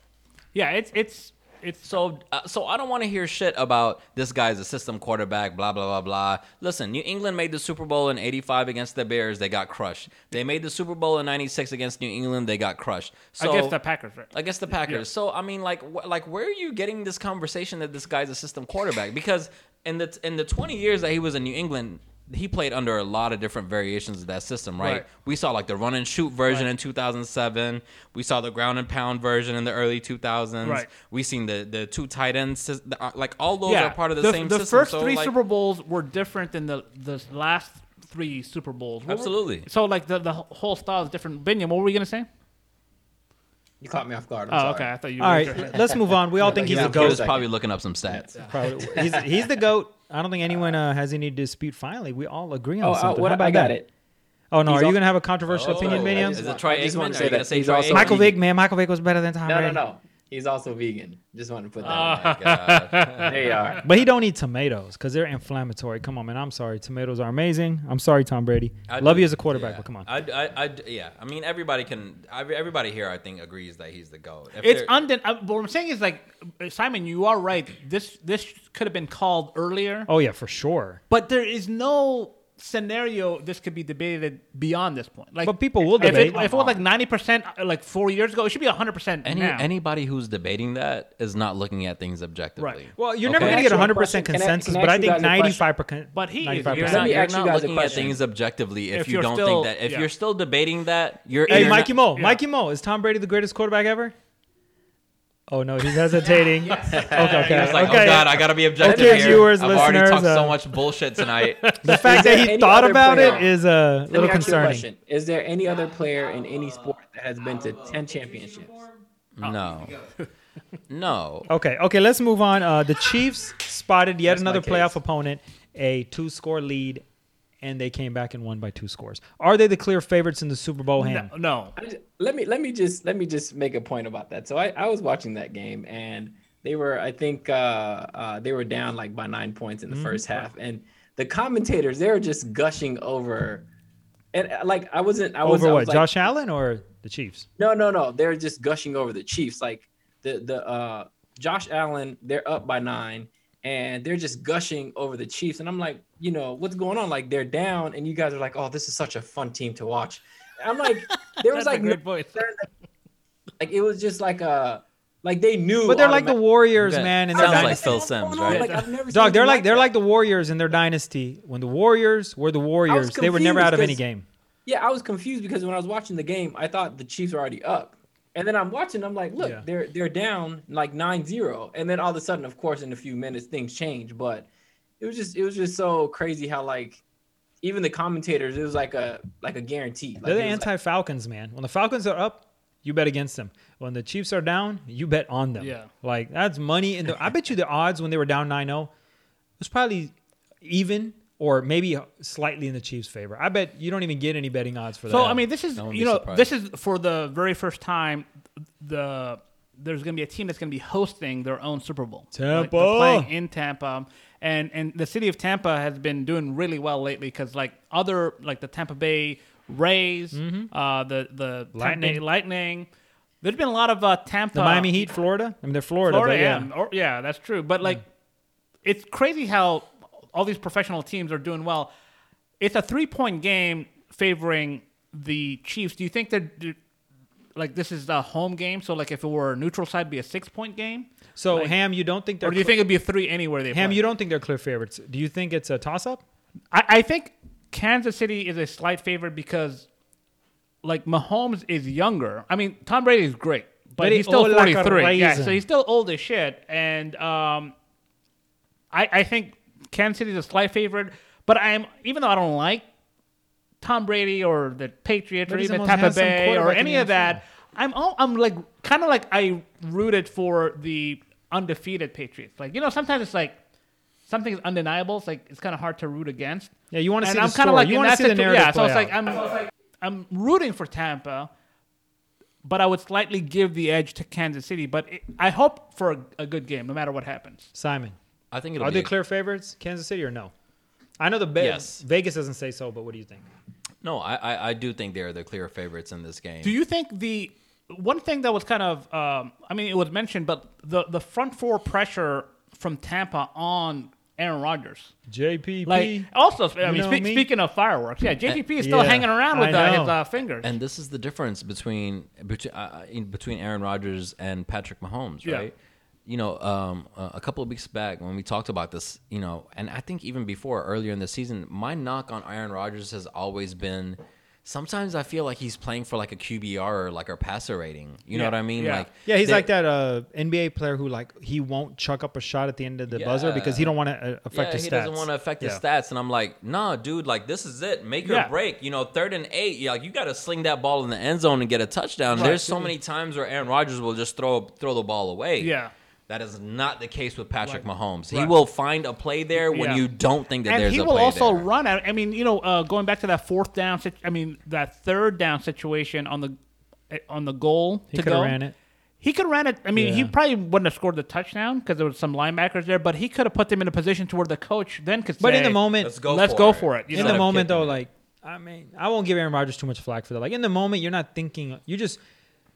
Yeah, it's it's it's So, uh, so I don't want to hear shit about this guy's a system quarterback, blah blah blah blah. Listen, New England made the Super Bowl in '85 against the Bears, they got crushed. They made the Super Bowl in '96 against New England, they got crushed. So against the Packers, right? against the Packers. Yeah. So I mean, like, wh- like where are you getting this conversation that this guy's a system quarterback? Because in the in the 20 years that he was in New England. He played under a lot of different variations of that system, right? Right. We saw like the run and shoot version Right. in 2007. We saw the ground and pound version in the early 2000s. Right. We seen the the two tight ends, sys- the- uh, like all those are part of the, same the system. first so, three like, Super Bowls were different than the the last three Super Bowls. What were- Absolutely. So like the the whole style is different. Binyam, what were we gonna say? You caught me off guard. I'm Oh, sorry. okay. I thought you. All were right, let's move on. We all think he's Yeah, the he go was probably looking up some stats. Probably, he's, he's the goat. I don't think anyone uh, has any dispute. Finally, we all agree on Oh, uh, something. what, about I got that? it. Oh no, He's are you gonna have a controversial opinion, Oh, Binyam? Is it Troy wanna Aikman? say Are you gonna that say he's Troy also- Michael. Vick, man. Michael Vick was better than Tom No, no, no. He's also vegan. Just wanted to put that. Out my god. there. There you are. But he don't eat tomatoes because they're inflammatory. Come on, man. I'm sorry. Tomatoes are amazing. I'm sorry, Tom Brady. I Love do- you as a quarterback, yeah. but come on. I, I, I, yeah. I mean, everybody can. Everybody here, I think, agrees that he's the goat. If It's they're- undeniable. Uh, what I'm saying is like Simon, you are right. This this could have been called earlier, Oh yeah, for sure. but there is no scenario this could be debated beyond this point. Like, But people will if it, debate. if it was like 90 percent, uh, like four years ago, it should be 100 percent any now. anybody who's debating that is not looking at things objectively. Right. Well, you're Okay. never gonna get a 100 question? percent Can I- consensus, can I but I think guys a question? 95 percent. But he is- 95 You're Let not, you're not looking at things objectively if, If you don't still- think that. If yeah. you're still debating that, you're. Hey, you're Mikey not- Mo, yeah. Mikey Mo, is Tom Brady the greatest quarterback ever? Oh no, he's hesitating. okay, okay, He was like, okay. "Oh God, I gotta be objective Okay, here. viewers, I've already talked uh, so much bullshit tonight." the fact that he thought about player- it is a Let me little ask you a concerning. question. Is there any other player in any sport that has been to 10 championships? no, no. Okay, okay, let's move on. Uh, the Chiefs spotted yet That's another playoff opponent, a two-score lead, and they came back and won by two scores. Are they the clear favorites in the Super Bowl? Ham? No, no. I ju- let me let me just let me just make a point about that. So I, I was watching that game and they were I think uh, uh, they were down like by nine points in the first half and the commentators they were just gushing over and uh, like I wasn't I was Over I what? was like, Josh Allen or the Chiefs? no no no they're just gushing over the Chiefs like the the uh, Josh Allen they're up by nine and they're just gushing over the Chiefs and I'm like you know what's going on like they're down and you guys are like oh this is such a fun team to watch. I'm like there was That's a like no great voice. like it was just like a like they knew. But they're like the Warriors, Okay. man. And Sounds their like dynasty. Phil What's Sims, right? Like, I've never seen Dog, they're anything like they're like the Warriors in their dynasty. When the Warriors were the Warriors, they were never out of any game. Yeah, I was confused because when I was watching the game, I thought the Chiefs were already up. And then I'm watching, I'm like, look, Yeah. they're they're down like 9-0. And then all of a sudden, of course, in a few minutes things change. But it was just it was just so crazy how like even the commentators, it was like a like a guarantee. Like, They're the it was like- anti Falcons, man. When the Falcons are up, you bet against them. When the Chiefs are down, you bet on them. Yeah. Like that's money in the I bet you the odds when they were down 9-0 was probably even or maybe slightly in the Chiefs' favor. I bet you don't even get any betting odds for that. So I mean, this is I wouldn't you know surprised. this is for the very first time the there's going to be a team that's going to be hosting their own Super Bowl. Like, playing in Tampa, and and the city of Tampa has been doing really well lately because like other like the Tampa Bay Rays, uh, the the Tampa Bay Lightning. Lightning. There's been a lot of uh, Tampa, the Miami Heat, Florida. I mean, they're Florida, Florida, but yeah. yeah, or, yeah, that's true. But like, it's crazy how all these professional teams are doing well. It's a three-point game favoring the Chiefs. Do you think that like this is a home game? So like, if it were a neutral side, it'd be a six-point game, So Like- Ham, you don't think they're or do you clear- think it'd be a three anywhere they Ham, play? you don't think they're clear favorites? Do you think it's a toss-up? I, I think Kansas City is a slight favorite because like Mahomes is younger. I mean, Tom Brady is great, but he's still old like a 43. yeah, so he's still old as shit. And um, I, I think Kansas City is a slight favorite, but I am even though I don't like Tom Brady or the Patriots or he's even Tampa Bay or any of that. I'm all, I'm like kind of like I rooted for the undefeated Patriots. Like you know, sometimes it's like something is undeniable. It's like it's kind of hard to root against. Yeah, you want to And see the I'm story. kind of like you want to that see the situ- narrative Yeah, so play it's like. I'm I'm rooting for Tampa, but I would slightly give the edge to Kansas City. But it, I hope for a, a good game, no matter what happens. Simon, I think it'll are be they a- clear favorites, Kansas City, or no? I know the Be- Yes. Vegas doesn't say so, but what do you think? No, I, I I do think they're the clear favorites in this game. Do you think the one thing that was kind of, um, I mean, it was mentioned, but the the front four pressure from Tampa on Aaron Rodgers. JPP. Like also, I mean, spe- me? speaking of fireworks, yeah, JPP is still Yeah, hanging around with I uh, his uh, fingers. And this is the difference between between uh, in, between Aaron Rodgers and Patrick Mahomes, Yeah. You know, um, a couple of weeks back when we talked about this, you know, and I think even before earlier in the season, my knock on Aaron Rodgers has always been. Sometimes I feel like he's playing for like a QBR or like a passer rating. You know what I mean? yeah. Like yeah, he's like that uh, NBA player who like he won't chuck up a shot at the end of the buzzer because he don't want to uh, affect yeah, his he stats. doesn't want to affect his stats. And I'm like, nah, dude, like this is it. Make or Yeah. break. You know, third and eight. Yeah, like you got to sling that ball in the end zone and get a touchdown. Right. There's so many times where Aaron Rodgers will just throw throw the ball away. Yeah. That is not the case with Patrick Mahomes. He Right. will find a play there when Yeah. you don't think that and there's a play there. he will also there. run. I mean, you know, uh, going back to that fourth down, I mean, that third down situation on the eh, on the goal He to could have go. ran it. He could have ran it. I mean, he probably wouldn't have scored the touchdown because there was some linebackers there, but he could have put them in a position to where the coach then could say, But in the moment, Let's go. Let's for go it. for it, you in know? the moment though, it. like I mean, I won't give Aaron Rodgers too much flack for that. Like in the moment, you're not thinking. You just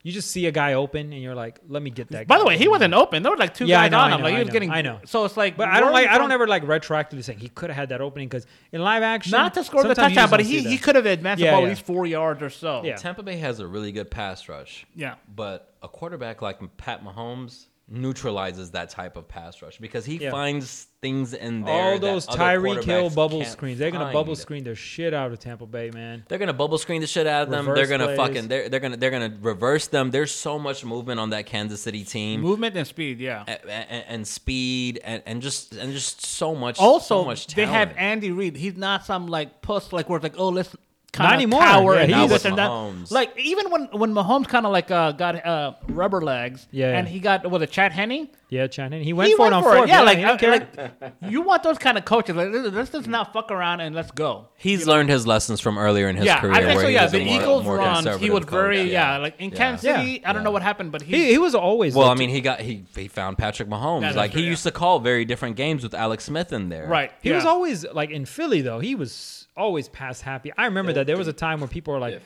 you just see a guy open and you're like, let me get that. By guy. the way, he wasn't open. There were like two Yeah, guys know, on I him. know, Like he I was know, getting. I know. So it's like, But I don't like. I don't ever like retroactively saying he could have had that opening because in live action, not to score the touchdown, but he, he could have advanced Yeah, the ball yeah. at least four yards or so. Yeah. Tampa Bay has a really good pass rush. Yeah. But a quarterback like Pat Mahomes, neutralizes that type of pass rush because he Yeah. finds things in there. All those Tyreek Hill bubble screens. They're gonna bubble screen their shit out of Tampa Bay, man. They're gonna bubble screen the shit out of them. Reverse they're gonna plays. fucking they're, they're gonna they're gonna reverse them. There's so much movement on that Kansas City team. Movement and speed, yeah. a- a- and, speed and, and just and just so much Also, so much they have. Andy Reid. He's not some like puss like where it's like, oh, let's Not kind of anymore. cower Yeah, and he's- this Not and with that. Mahomes. Like even when when Mahomes kind of like uh, got uh, rubber legs, Yeah. and he got was it Chad Henne? Yeah, Shannon. He went he for went it on for fourth. Yeah, like, he don't uh, care. like you want those kind of coaches. Like let's let's just not fuck around and let's go. He's learned his lessons from earlier in his yeah, career. I think where so. he Yeah, was a the more- Eagles more runs. He conservative was very coach. yeah. Like in Yeah. Kansas Yeah. City, I don't know what happened, but he, he, he was always Well, I mean, he got he he found Patrick Mahomes. That's like he true, used to call very different games with Alex Smith in there. right. He yeah. was always like in Philly though. He was always pass happy. I remember that there was a time where people were like, Yeah.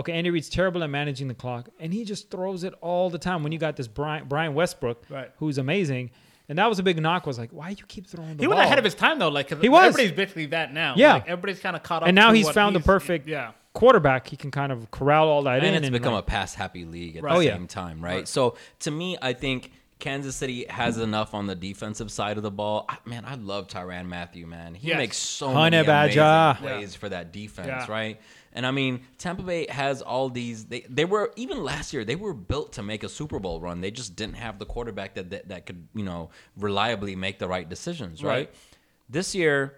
"Okay, Andy Reid's terrible at managing the clock, and he just throws it all the time." When you got this Brian Brian Westbrook, Right. who's amazing, and that was a big knock. Was like, why do you keep throwing the He ball? went ahead of his time though. Like He was. Everybody's basically that now. Yeah. Like, everybody's kind of caught up. and now he's what found the perfect Yeah. quarterback. He can kind of corral all that in, and it's become like, a pass happy league at Right. the Oh, yeah. same time, right? So to me, I think Kansas City has enough on the defensive side of the ball. I, man, I love Tyrann Mathieu. Man, he Yes. makes so Honey many amazing Badger. plays for that defense, Yeah. right? And I mean, Tampa Bay has all these. They they were even last year. They were built to make a Super Bowl run. They just didn't have the quarterback that that, that could you know reliably make the right decisions, right? Right. This year,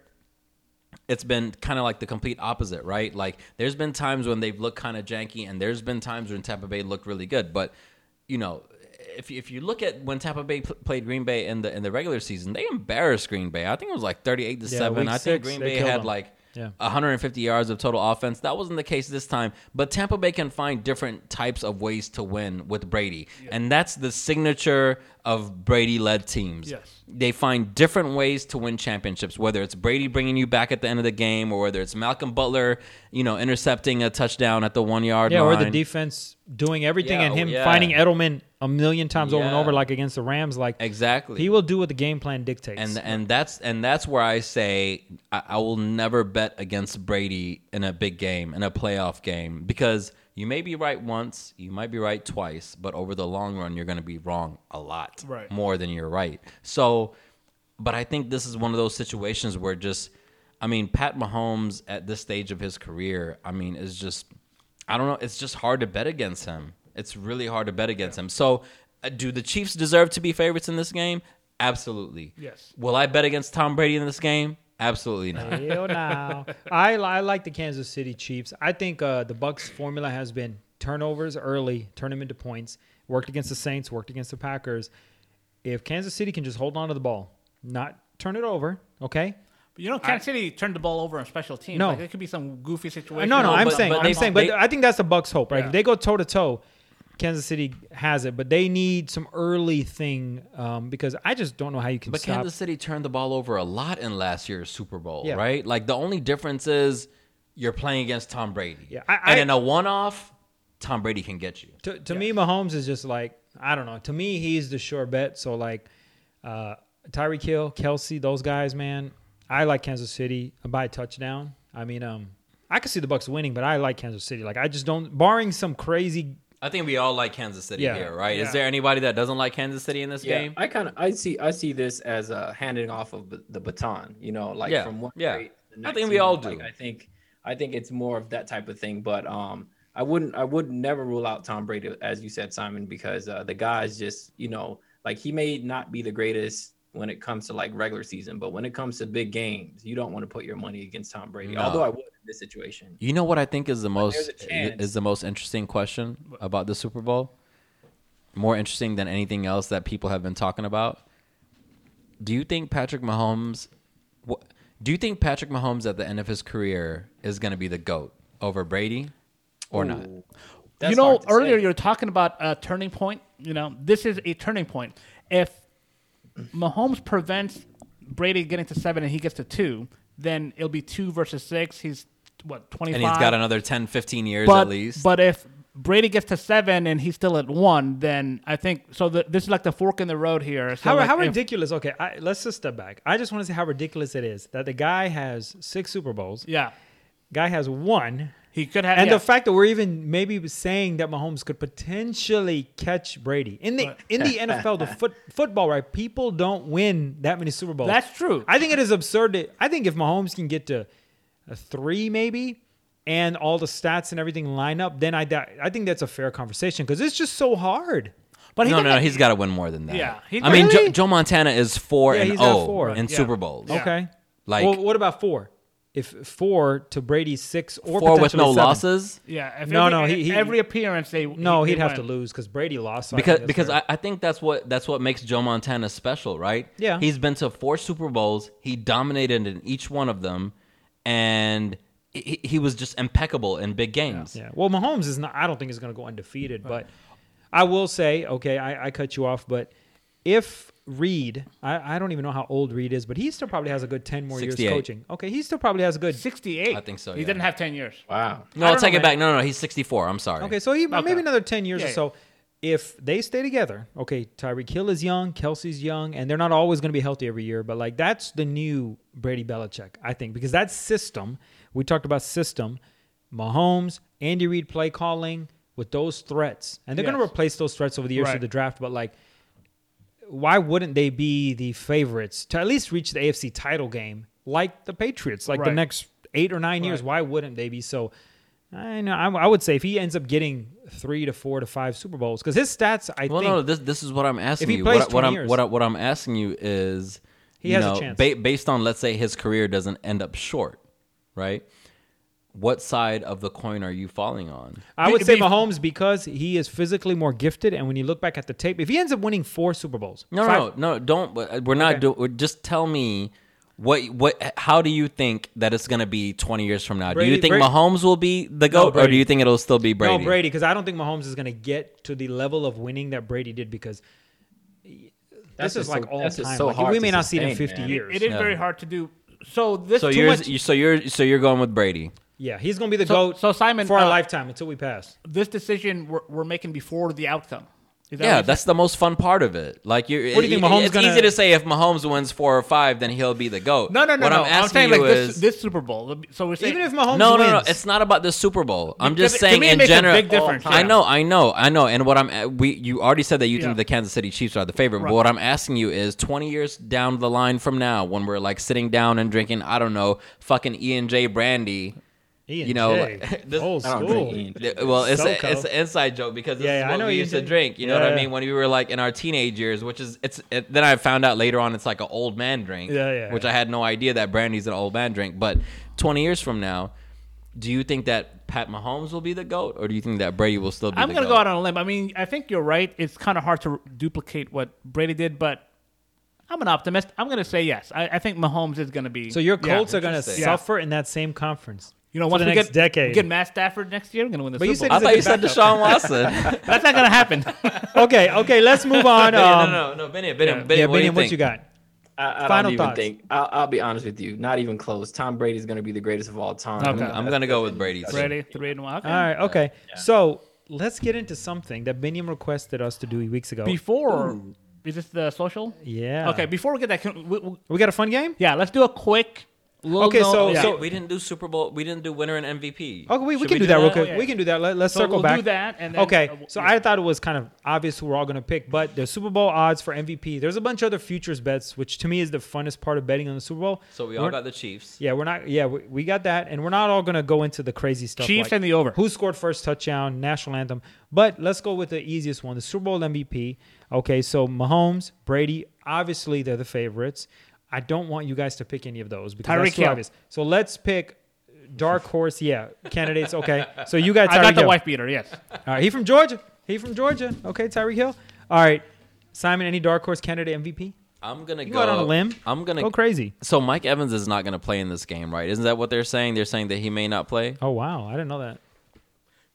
it's been kind of like the complete opposite, right? Like there's been times when they've looked kind of janky, and there's been times when Tampa Bay looked really good. But you know, if if you look at when Tampa Bay pl- played Green Bay in the in the regular season, they embarrassed Green Bay. I think it was like 38 to Yeah, seven. I think six, Green Bay had them. like. Yeah. 150 yards of total offense. That wasn't the case this time, but Tampa Bay can find different types of ways to win with Brady. And that's the signature of Brady led teams. Yes. They find different ways to win championships, whether it's Brady bringing you back at the end of the game or whether it's Malcolm Butler, you know, intercepting a touchdown at the 1-yard yeah, line. or the defense doing everything Yeah, and him oh, yeah. finding Edelman a million times over and over, like against the Rams. Like Exactly. he will do what the game plan dictates. and and that's and that's where I say I, I will never bet against Brady in a big game in a playoff game because you may be right once, you might be right twice, but over the long run you're going to be wrong a lot Right. more than you're right. So, but I think this is one of those situations where just I mean Pat Mahomes at this stage of his career, I mean is just I don't know, it's just hard to bet against him. It's really hard to bet against him. So, uh, do the Chiefs deserve to be favorites in this game? Absolutely. Yes. Will I bet against Tom Brady in this game? Absolutely not. Hell no. I, I like the Kansas City Chiefs. I think uh, the Bucks formula has been turnovers early, turn them into points. Worked against the Saints, worked against the Packers. If Kansas City can just hold on to the ball, not turn it over, okay? But you know, Kansas City turned the ball over on special teams. No. like, it could be some goofy situation. No, no, No, I'm but- saying, but I'm they- saying, they- but I think that's the Bucks' hope, right? Yeah. If they go toe to toe, Kansas City has it, but they need some early thing um, because I just don't know how you can But stop. Kansas City turned the ball over a lot in last year's Super Bowl, Yeah. right? Like the only difference is you're playing against Tom Brady. Yeah, I- and I- in a one-off, Tom Brady can get you. To, to me, Mahomes is just like I don't know. To me, he's the sure bet. So like, uh, Tyreek Hill, Kelce, those guys, man. I like Kansas City by a touchdown. I mean, um, I could see the Bucks winning, but I like Kansas City. Like, I just don't. Barring some crazy, I think we all like Kansas City Yeah. here, right? Yeah. Is there anybody that doesn't like Kansas City in this Yeah, game? I kind of I see I see this as a handing off of the- the baton. You know, like Yeah, from one yeah. grade to the I next, think we you all do. Like, I think I think it's more of that type of thing. But um, I wouldn't I would never rule out Tom Brady as you said, Simon, because uh, the guy's just you know like he may not be the greatest when it comes to like regular season, but when it comes to big games, you don't want to put your money against Tom Brady. No. Although I would in this situation. You know what I think is the most there's a chance. is the most interesting question about the Super Bowl? More interesting than anything else that people have been talking about. Do you think Patrick Mahomes what do you think Patrick Mahomes at the end of his career is going to be the goat over Brady or not? Ooh, you know, earlier say. you were talking about a turning point. You know, this is a turning point. If Mahomes prevents Brady getting to seven and he gets to two, then it'll be two versus six. He's what twenty five, And he's got another 10 15 years but, at least. But if Brady gets to seven and he's still at one, then I think so. The, this is like the fork in the road here. So how, like how if- ridiculous? Okay, I, let's just step back. I just want to say how ridiculous it is that the guy has six Super Bowls. Yeah, Guy has one. He could have. And yeah. the fact that we're even maybe saying that Mahomes could potentially catch Brady in the Right. in the NFL, the foot, football, right? People don't win that many Super Bowls. That's true. I think it is absurd. To, I think if Mahomes can get to a three, maybe, and all the stats and everything line up, then I I think that's a fair conversation because it's just so hard. but he no, no, no, he's got to win more than that. Yeah, he- I mean, Joe, Joe Montana is four Yeah, and he's zero oh four. in Yeah. Super Bowls. Okay. Like well, what about four? If four to Brady's six or four with no seven. losses. Yeah. If No, every, no, he- he- every appearance they No, he, he'd they have to lose because Brady lost. so because think that's because. I, I think that's what that's what makes Joe Montana special, right? Yeah. he's been to four Super Bowls. He dominated in each one of them, and he, he was just impeccable in big games. Yeah. Well, Mahomes is not. I don't think he's going to go undefeated, but I will say, okay, I, I cut you off, but if Reid, I, I don't even know how old Reid is, but he still probably has a good ten more years 68. coaching. Okay, he still probably has a good. Sixty-eight. I think so, He yeah. didn't have ten years. Wow. No, I I'll don't take know, it back. No, no, no. He's 64. I'm sorry. Okay, so he Okay. maybe another ten years Yeah, or yeah. so. If they stay together, okay, Tyreek Hill is young, Kelce's young, and they're not always going to be healthy every year, but like that's the new Brady Belichick, I think, because that system we talked about system, Mahomes, Andy Reid play calling with those threats, and they're going to replace those threats over the years Right. through the draft. But like, why wouldn't they be the favorites to at least reach the AFC title game like the Patriots, like the next eight or nine years? Why wouldn't they be so? I know. I, I would say if he ends up getting three to four to five Super Bowls, because his stats, I Well, think, no, this this is what I'm asking he you. plays What, I- what I'm years. what, I, what I'm asking you is, He you has a chance. ba- based on let's say his career doesn't end up short, right? What side of the coin are you falling on? I would say be- Mahomes because he is physically more gifted, and when you look back at the tape, if he ends up winning four Super Bowls, No, five- no, no, don't. Uh, we're not Okay. doing. Just tell me what what. How do you think that it's going to be twenty years from now? do you think Brady- Mahomes will be the goat, or do you think it'll still be Brady? No, Brady, because I don't think Mahomes is going to get to the level of winning that Brady did because That's this is like so- all time. so Like, we may not see it in 50 man. years. It is Yeah. very hard to do. So this So too you're much- so you're so you're going with Brady. Yeah, he's going to be the So- goat so Simon, for our uh, lifetime until we pass. this decision we're, we're making before the outcome. That Yeah, that's the most fun part of it. Like you, What do you think Mahomes It's gonna- easy to say if Mahomes wins four or five, then he'll be the goat. No, no, no, What no. I'm asking saying you like is, this, this Super Bowl. So we're saying Even if Mahomes no, no, wins, no. It's not about the Super Bowl. I'm just it- to saying me in general. big difference, I know, I know, I know. And what I'm we you already said that you Yeah. think the Kansas City Chiefs are the favorite. Right. But what I'm asking you is 20 years down the line from now, when we're like sitting down and drinking, I don't know, fucking E and J brandy. Ian you know, J, this- old I don't school. drink Ian. Well, it's a, SoCo. it's an inside joke because this Yeah, is yeah, I know we used to drink. You know what I mean? When we were like in our teenage years, which is it's. It, then I found out later on it's like an old man drink. Yeah, yeah, Which yeah. I had no idea that brandy's an old man drink. But 20 years from now, do you think that Pat Mahomes will be the goat, or do you think that Brady will still be? I'm the going to goat? go out on a limb. I mean, I think you're right. It's kind of hard to duplicate what Brady did, but I'm an optimist. I'm going to say yes. I, I think Mahomes is going to be. So your yeah. Colts are going to interesting. Yeah. suffer in that same conference. You know, for once the we next get, decade. get Matt Stafford next year, we're going to win the But you Super said Bowl. I thought you He's said Deshaun Watson. That's not going to happen. okay, okay, let's move on. no, Um, no, no, no, Benny, Benny, yeah. Benny, yeah, what do Benny, you what think? you got? I, I Final don't even thoughts. think. I'll, I'll be honest with you. Not even close. Tom Brady's going to be the greatest of all time. Okay. I'm gonna go with Brady. too. Ready? Three and one. Okay. All right, okay. So let's get into something that Biniam requested us to do weeks ago. Before, is this the social? yeah. Okay, before we get that, can, we, we- We got a fun game? yeah, let's do a quick. Little Okay, note- so- yeah. so- we didn't do Super Bowl. We didn't do winner and MVP. Okay, we, we Should can do that, real quick. Oh, yeah. We can do that. Let, us So circle we'll back. do that, and then, okay, uh, so yeah. I thought it was kind of obvious who we're all going to pick, but the Super Bowl odds for MVP. There's a bunch of other futures bets, which to me is the funnest part of betting on the Super Bowl. So we all We're- got the Chiefs. Yeah, we're not. Yeah, we, we got that, and we're not all going to go into the crazy stuff. Chiefs like and the over. Who scored first touchdown, national anthem? But let's go with the easiest one, the Super Bowl MVP. Okay, so Mahomes, Brady, obviously they're the favorites. I don't want you guys to pick any of those because Tyreek that's too Hill. obvious. So let's pick dark horse. Yeah, candidates. Okay, so you got. Tyreek. I got the Hill. wife beater. Yes. All right, he from Georgia. He from Georgia. Okay, Tyreek Hill. All right, Simon. Any dark horse candidate MVP? I'm gonna You go go out on a limb. I'm gonna Go crazy. So Mike Evans is not gonna play in this game, right? Isn't that what they're saying? They're saying that he may not play. Oh wow, I didn't know that.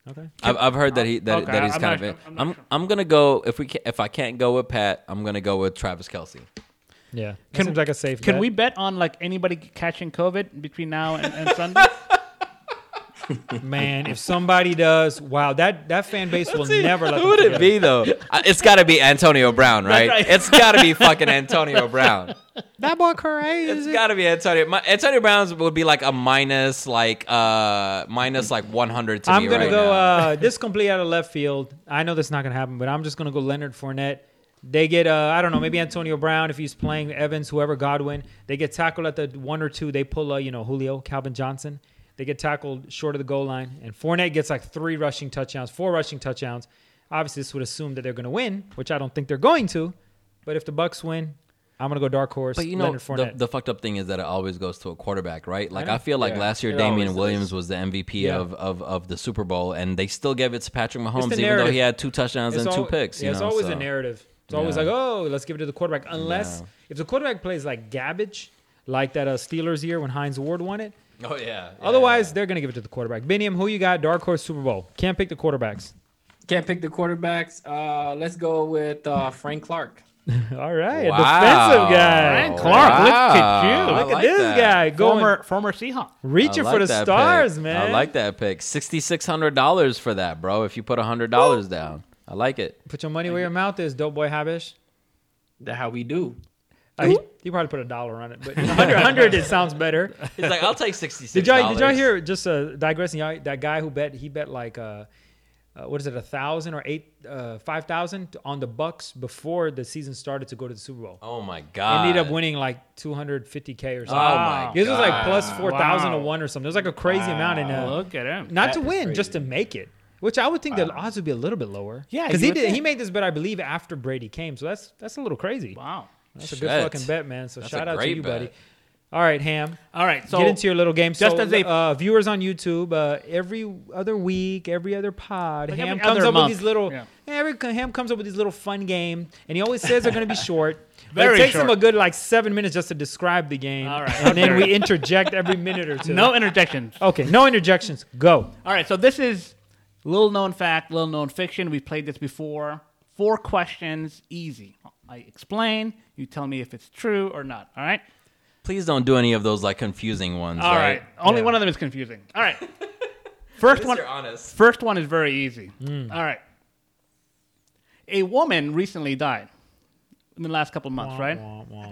Okay. I've, I've heard that he that, Okay, that he's I'm kind not of. sure. I'm I'm not I'm, sure. gonna go if we can, if I can't go with Pat, I'm gonna go with Travis Kelce. Yeah, Can- seems like a safe. Can bet. we bet on like anybody catching COVID between now and, and Sunday? Man, if somebody does, wow, that that fan base will never let Who would it be though? It's got to be Antonio Brown, right? right. It's got to be fucking Antonio Brown. That boy It's got to be Antonio. My, Antonio Brown's would be like a minus, like uh, minus like 100 to I'm me gonna right go now. uh, this complete out of left field. I know that's not gonna happen, but I'm just gonna go Leonard Fournette. They get uh, I don't know, maybe Antonio Brown if he's playing Evans, whoever Godwin. They get tackled at the one or two. They pull uh, you know Julio, Calvin Johnson. They get tackled short of the goal line, and Fournette gets like three rushing touchdowns, four rushing touchdowns. Obviously, this would assume that they're gonna win, which I don't think they're going to. But if the Bucks win, I'm gonna go dark horse. But you know, the, the fucked up thing is that it always goes to a quarterback, right? Like know. I, feel like Yeah, last year it Damien Williams does. was the MVP Yeah. of, of, of the Super Bowl, and they still gave it to Patrick Mahomes, even though he had two touchdowns and It's two picks. Yeah, you it's know, always so. a narrative. It's always Yeah. like, oh, let's give it to the quarterback. Unless Yeah. if the quarterback plays like garbage, like that uh, Steelers year when Hines Ward won it. Oh yeah. Otherwise, they're gonna give it to the quarterback. Biniam, who you got? Dark horse Super Bowl. Can't pick the quarterbacks. Can't pick the quarterbacks. Uh, let's go with uh, Frank Clark. All right, Wow. defensive guy. Frank Clark, look at you. Look I at like this that. guy going Former former Seahawk. reaching I for the stars, pick. man. I like that pick. Sixty six hundred dollars for that, bro. If you put hundred dollars down, I like it. Put your money where your mouth is, dope boy Habish. That's how we do. Uh, he, he probably put a dollar on it, but 100, 100 it sounds better. He's like, I'll take sixty six. Did y'all did y'all hear just uh, digressing? Y'all, that guy who bet he bet like uh, uh, what is it a thousand or eight uh, five thousand on the Bucks before the season started to go to the Super Bowl. Oh my god! He ended up winning like 250k or something. Oh something. my god! This was like plus four thousand to one or something. It was like a crazy amount, and uh, Look at him. not to win, crazy. just to make it. Which I would think the odds would be a little bit lower. Yeah, because he would did. He made this bet, I believe, after Brady came. So that's that's a little crazy. Wow. That's a good fucking bet, man. So That's shout out to you, bet. buddy. All right, Ham. All right. So Get into your little game. just so, as a- uh, viewers on YouTube, uh, every other week, every other pod, Like Ham every comes up month. with these little. Yeah. Every Ham comes up with these little fun game, and he always says they're going to be short. but Very it takes him a good like seven minutes just to describe the game, All right. and then we interject every minute or two. no interjections. Okay, no interjections. Go. All right, so this is little known fact, little known fiction. We've played this before. Four questions, easy. I explain. You tell me if it's true or not. All right. Please don't do any of those like confusing ones. All right. right. Only Yeah. one of them is confusing. All right. First one. honest. First one is very easy. Hmm. All right. A woman recently died in the last couple of months, right?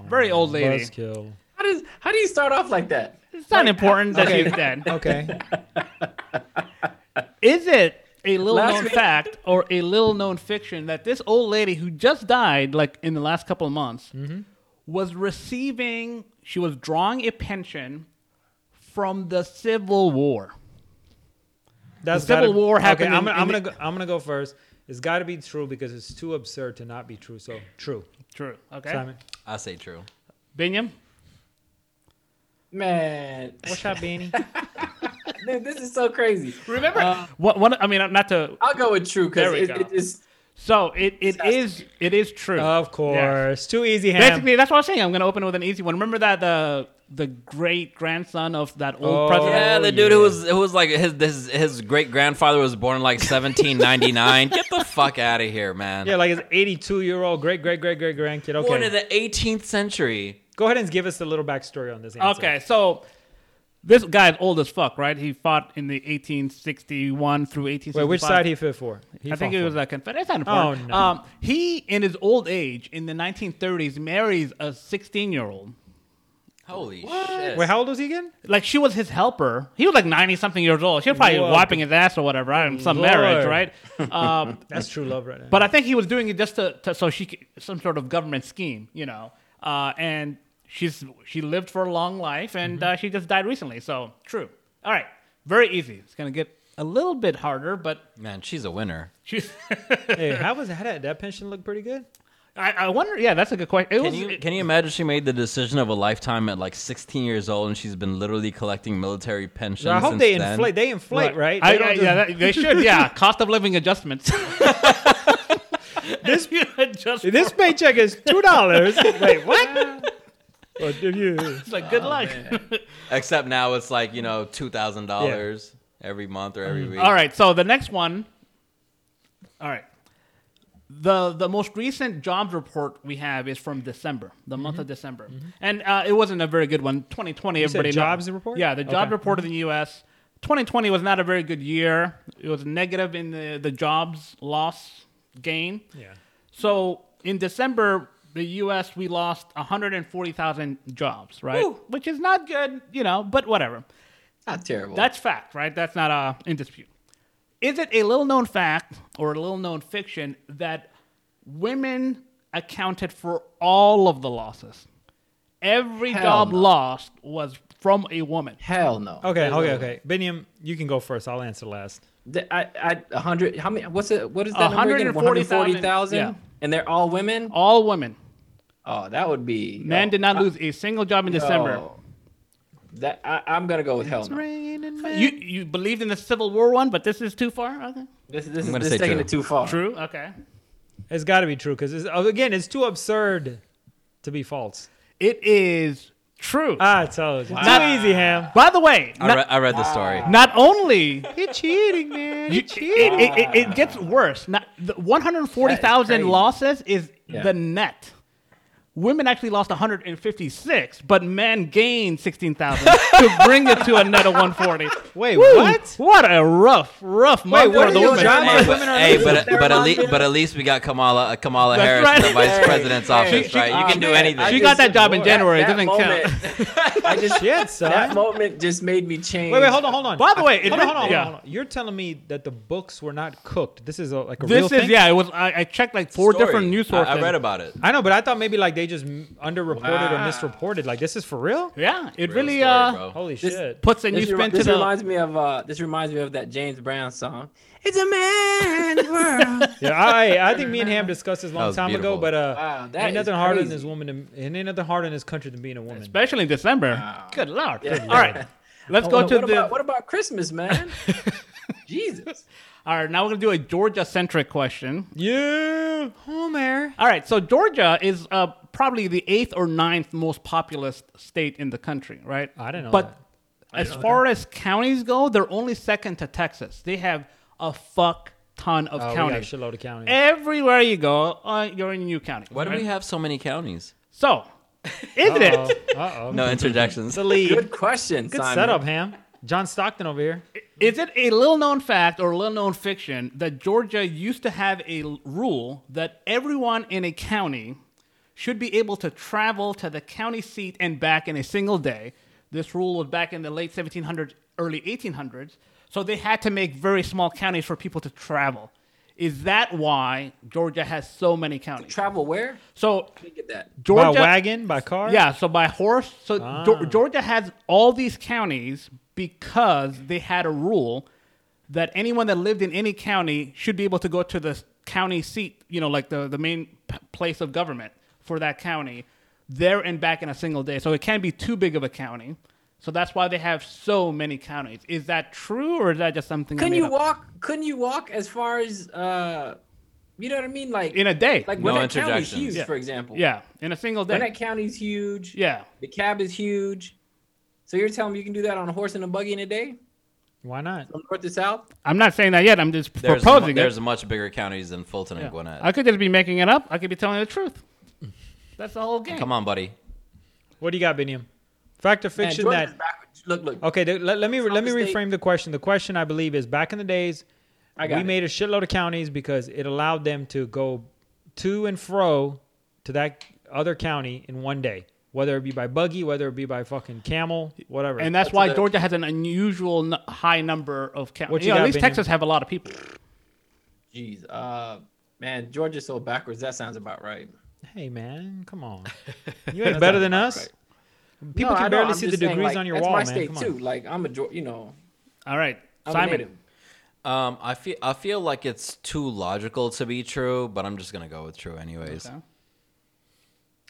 Very old lady. Buzzkill. How does how do you start off like that? It's not important that Okay. she's dead. Okay. Is it a little Last known week- fact or a little known fiction that this old lady who just died, like in the last couple of months, Mm-hmm. was receiving, she was drawing a pension from the Civil War? That's The Civil gotta- War happened Okay, I'm, in- gonna- I'm in gonna go, I'm gonna go first. It's got to be true because it's too absurd to not be true. So true. True. Okay. Simon, I say true. Binyam? Man, what's up, Beanie? dude, this is so crazy. Remember, Uh, what, one, I mean, not to. I'll go with true because it, it is. So it, it has to is it is true. of course, too easy. Ham. Basically, that's what I'm saying. I'm going to open with an easy one. Remember that the the great grandson of that old Oh, president? Yeah, the dude who was who was like his his, his great grandfather was born in like 1799. Get the fuck out of here, man. Yeah, like his 82 year old great great great great grandkid. Okay, Born Okay, in the 18th century. go ahead and give us a little backstory on this. Answer. Okay, so this guy's old as fuck, right? He fought in the 1861 through 1865. Wait, which side he fought for? He I think fought it was a Confederate. It's not Oh, no. Um, he, in his old age, in the 1930s, marries a 16 year old. Holy shit. Wait, how old was he again? Like she was his helper. He was like 90 something years old. She was probably Whoa. wiping his ass or whatever, right? In some Lord. marriage, right? Um, That's true love right now. But I think he was doing it just to, to so she could, some sort of government scheme, you know. Uh, and she's she lived for a long life, and Mm-hmm. uh, she just died recently. So true. All right, very easy. It's gonna get a little bit harder, but Man, she's a winner. she's. hey, how was how did that pension look pretty good? I, I wonder. Yeah, that's a good question. It Can was. you it- can you imagine she made the decision of a lifetime at like 16 years old and she's been literally collecting military pensions I hope since they then? inflate. They inflate, right? I, They don't I- just- yeah, that, they should. Yeah, cost of living adjustments. this this paycheck is two dollars. Wait, what? What did you? It's like good oh, luck. Except now it's like you know two thousand dollars every month or every mm-hmm. week. All right, so the next one. All right. The the most recent jobs report we have is from December, the month of mm-hmm. December, mm-hmm. and uh, it wasn't a very good one. 2020, said everybody. know- jobs report? Yeah, the job Okay. report in the U.S. 2020 was not a very good year. It was negative in the, the jobs loss gain. Yeah. So in December, the U.S. we lost 140,000 jobs, right? Woo. Which is not good, you know, but whatever. Not terrible. That's fact, right? That's not uh, in dispute. Is it a little known fact or a little known fiction that women accounted for all of the losses? Every Hell job no. lost was from a woman. hell no. Okay, There's okay, no- okay. Biniam, you can go first. I'll answer last. Th- I, I, a hundred. How many? What's it? What is that number again? 140,000, 140,000? yeah. And they're all women. All women. Oh, that would be. Man yo, did not I- lose a single job in December. yo, That I, I'm gonna go with hell no. You you believed in the Civil War one, but this is too far. Okay. This, this, I'm is this taking true. it too far. True. Okay. It's got to be true because oh, again, it's too absurd to be false. It is true. I told you. Not- easy, Ham. By the way, I, re- I read the story. not only You're cheating, man. you, You're it, cheating. it, it, it gets worse. Not, the 140,000 losses is Yeah. the net. Women actually lost 156, but men gained 16,000 to bring it to a net of 140. Wait, Woo! what? What a rough, rough month what for the women. Hey, Women but, hey, but, but, at mind, least, but at least we got Kamala uh, Kamala That's Harris right. in the vice Hey, president's hey, office, she- right? You uh, can do man, anything. I She got that job in That- January. It that doesn't moment, count. I just Shit, son. that moment just made me change. Wait, wait, hold on, hold on. By the way, it hold on, hold on, really- hold on. You're telling me that the books were not cooked. This is a, like a This real is thing. yeah. It was. I, I checked like four Story. different news I- sources. I, read about it. I know, but I thought maybe like they just m- underreported or Wow. misreported. Like this is for real. Yeah, it Real really story, uh. Holy This- shit. puts a new This, spin remi- to this the. reminds me of uh, this reminds me of that James Brown song. It's a man's world. Yeah, I I think me and Ham discussed this a long was time ago, but uh, Wow, that ain't nothing harder than this woman. To, it ain't nothing harder in this country than being a woman. especially in December. Wow. Good lord. Yeah. All right, let's go what, to what the. about, what about Christmas, man? Jesus. All right, now we're gonna do a Georgia centric question. Yeah, Homer. All right, so Georgia is uh, probably the eighth or ninth most populous state in the country, right? I didn't know But that. as far as counties go, they're only second to Texas. They have a fuck ton of Oh, a counties. shitload of counties. Everywhere you go, uh, you're in a new county. Why do we have so many counties? So, isn't it Uh oh. No interjections. The lead. Good question, Good Simon. setup, Ham. John Stockton over here. Is it a little known fact or a little known fiction that Georgia used to have a rule that everyone in a county should be able to travel to the county seat and back in a single day? This rule was back in the late 1700s, early 1800s. So they had to make very small counties for people to travel. Is that why Georgia has so many counties? Travel where? So Let me get that. Georgia, by wagon, by car. yeah, so by horse. So Ah. Georgia has all these counties because they had a rule that anyone that lived in any county should be able to go to the county seat, you know, like the, the main p- place of government for that county, there and back in a single day. So it can't be too big of a county. So that's why they have so many counties. Is that true or is that just something? Couldn't you up? walk? Couldn't you walk as far as uh, you know what I mean? Like in a day? like No when that county's interjections. huge, Yeah. for example. yeah, in a single day. When that county's huge. yeah. The cab is huge. So you're telling me you can do that on a horse and a buggy in a day Why not? from north to south? I'm not saying that yet. I'm just There's proposing there's it. much bigger counties than Fulton and Gwinnett. I could just be making it up. I could be telling the truth. That's the whole game. Come on, buddy. What do you got, Biniam? Fact or fiction Georgia's that. Look, look. Okay, th- let, let me let me From state- reframe the question. The question I believe is back in the days, I we it. made a shitload of counties because it allowed them to go to and fro to that other county in one day, whether it be by buggy, whether it be by fucking camel, whatever. And that's That's why Georgia has an unusual n- high number of counties. What you You know, at least Benjamin? Texas have a lot of people. Jeez, uh, man, Georgia's so backwards. That sounds about right. hey man, come on, you ain't better than us. People No, I can know, barely I'm see the saying, degrees like, on your that's wall, my man. state Come on. too. Like I'm a, Geor- you know, All right, I'm Simon. Um, I feel I feel like it's too logical to be true, but I'm just gonna go with true anyways. Okay.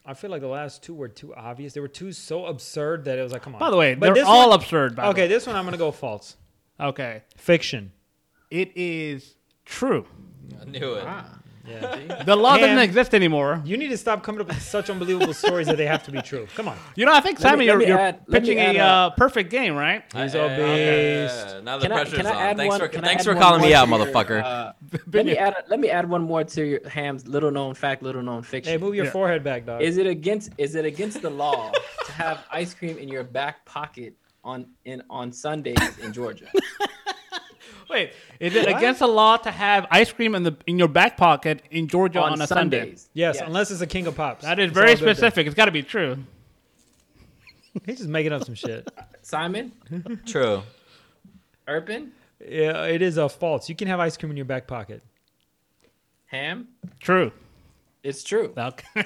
I feel like the last two were too obvious. They were two so absurd that it was like, come on. By the way, But they're all one- absurd. By Okay, this one I'm gonna go false. Okay. Fiction. It is true. I knew it. Ah, Yeah. The law doesn't Man. exist anymore. You need to stop coming up with such unbelievable stories that they have to be true. Come on. You know, I think Let me- let you're, me you're add- let me pitching add a a- uh, perfect game, right? He's Hey, a okay, beast. yeah, Now the Can I, pressure's can I on. add Thanks one? for can I thanks add for one calling more me out, to your, motherfucker. uh, let me add. Let me add one more to your Ham's little known fact, little known fiction. Hey, move your Yeah. forehead back, dog. Is it against is it against the law to have ice cream in your back pocket on in on Sundays in Georgia. Wait, is it against the law to have ice cream in the in your back pocket in Georgia on, on a Sunday? Sundays. Yes, unless it's a King of Pops. That is It's very all good then. specific. It's got to be true. He's just making up some shit. Simon, True. Urban, Yeah, it is a false. You can have ice cream in your back pocket. Ham. True. It's true. Okay.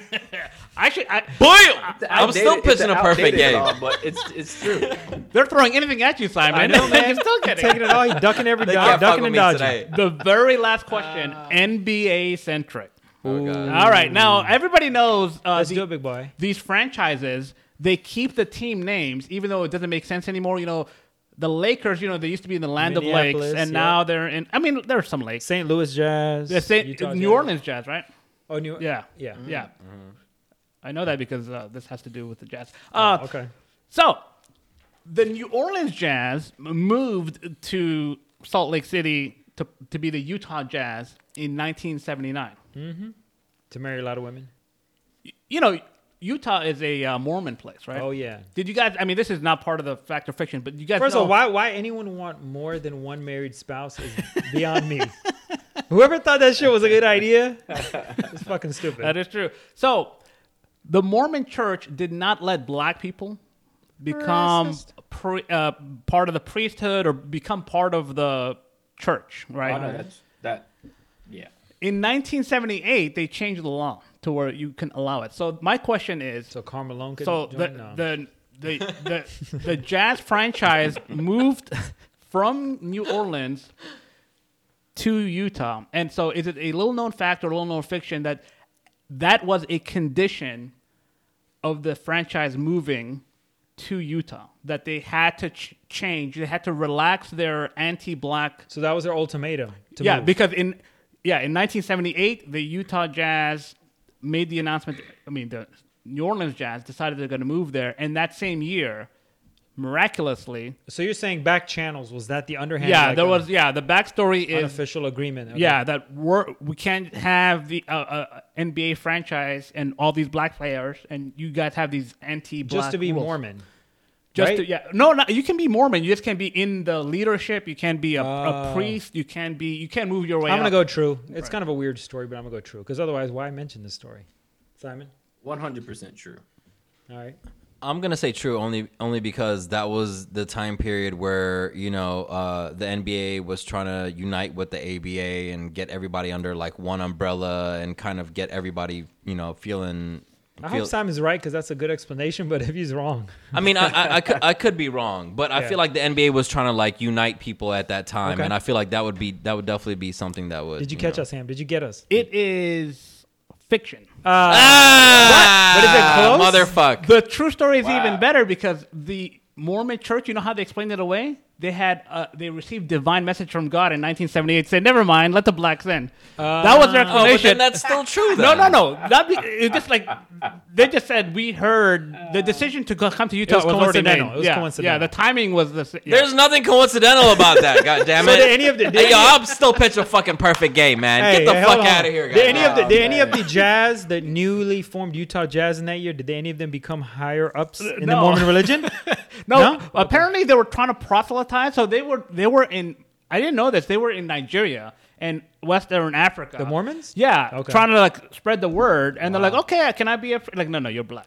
Actually, I, Boy, I'm still Outdated- pitching a perfect game. law, but it's it's true. they're throwing anything at you, Simon. I know, man. You're still getting Taking it all, he's ducking every They dodge, can't fuck ducking and me dodging. today. The very last question, NBA centric. Oh, God. All right, now everybody knows uh, Let's the- do it, big boy. these franchises. They keep the team names, even though it doesn't make sense anymore. You know, the Lakers. You know, they used to be in the land of lakes, and yeah. now they're in. I mean, there's some lakes. St. Louis Jazz. The Saint- New Jazz. Orleans Jazz, right? Oh, New York! Yeah, Yeah. yeah. I know that because uh, this has to do with the Jazz. Uh, Okay. So, the New Orleans Jazz moved to Salt Lake City to, to be the Utah Jazz in 1979. To marry a lot of women. You know, Utah is a uh, Mormon place, right? Oh yeah. Did you guys? I mean, this is not part of the fact or fiction, but you guys. First know, of all, why why anyone want more than one married spouse is beyond me. Whoever thought that shit was a good idea, it's fucking stupid. That is true. So, the Mormon Church did not let black people become pre, uh, part of the priesthood or become part of the church, right? Oh, no, that's that. Yeah. In 1978, they changed the law to where you can allow it. So my question is, so Carmelo can so join? the, No. the the the the Jazz franchise moved from New Orleans to Utah, and so is it a little known fact or a little known fiction that that was a condition of the franchise moving to Utah that they had to ch- change, they had to relax their anti-black so that was their ultimatum. To yeah, move. because in yeah in 1978 the Utah Jazz made the announcement. I mean, the New Orleans Jazz decided they're going to move there, and that same year, miraculously, so you're saying back channels was that the underhand? yeah, like, there uh, was yeah the backstory is unofficial agreement. Okay. yeah that we're we can't have the uh, uh, NBA franchise and all these black players, and you guys have these anti-black just to be rules. Mormon. Just right? to, yeah, no, no, you can be Mormon. You just can't be in the leadership. You can't be a, a Oh. priest. You can't be. You can't move your way. I'm gonna up. go true. It's Right. kind of a weird story, but I'm gonna go true because otherwise, why mention this story? Simon. One hundred percent true. All right. I'm gonna say true only only because that was the time period where you know uh, the NBA was trying to unite with the ABA and get everybody under like one umbrella and kind of get everybody you know feeling. I feel- hope Simon's right because that's a good explanation. But if he's wrong, I mean, I, I, I could I could be wrong, but I Yeah. feel like the NBA was trying to like unite people at that time, Okay. and I feel like that would be that would definitely be something that would. did you catch know. us, Ham? Did you get us? It is fiction. Uh, Ah, But is it close? Motherfuck. The true story is Wow. even better because the Mormon Church, you know how they explained it away? They had uh, they received divine message from God in 1978. Said, "Never mind, let the blacks in." that was their Oh, but then that's still true. no, Then. no, no. Not be, it's just like they just said we heard the decision to come to Utah was was, already made. coincidental. It was yeah, coincidental. yeah. The timing was the. s- Yeah. There's nothing coincidental about that. God damn So it. did any of the- did hey, yo, I'm still pitching a fucking perfect game, man. Hey, Get the hey, fuck out of here, Did any of the Oh, did any of the Jazz, the newly formed Utah Jazz in that year, did they, any of them become higher ups in the. Mormon religion? No, No? apparently they were trying to proselytize. Time so they were they were in. I didn't know this. They were in Nigeria and Western Africa. The Mormons? Yeah, Okay. trying to like spread the word, and they're like, "Okay, can I be a fr-? like?" No, no, you're black.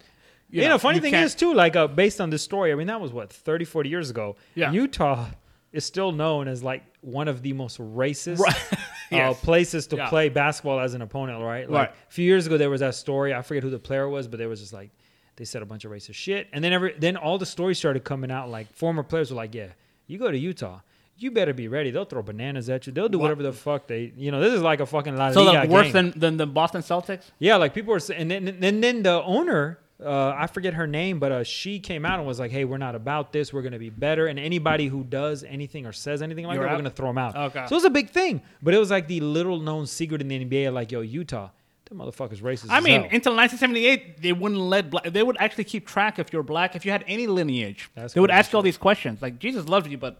You, know, funny you thing can't- is too, like uh, based on this story, I mean that was what 30, 40 years ago. Yeah. Utah is still known as like one of the most racist Right. uh, places to Yeah. play basketball as an opponent, right? Like Right. a few years ago there was that story. I forget who the player was, but there was just like they said a bunch of racist shit, and then every then all the stories started coming out. Like former players were like, "Yeah, you go to Utah." You better be ready. They'll throw bananas at you. They'll do What? whatever the fuck they, you know. This is like a fucking La so like worse game. than than the Boston Celtics. Yeah, like people were saying, and then, and then the owner, uh, I forget her name, but uh, she came out and was like, "Hey, we're not about this. We're gonna be better, and anybody who does anything or says anything like You're that, out? we're gonna throw them out." Okay. So it was a big thing, but it was like the little known secret in the NBA, like, "Yo, Utah, motherfuckers racist." I mean, hell. until 1978, they wouldn't let black. They would actually keep track if you're black, if you had any lineage. That's they would ask you all these questions, like Jesus loves you, but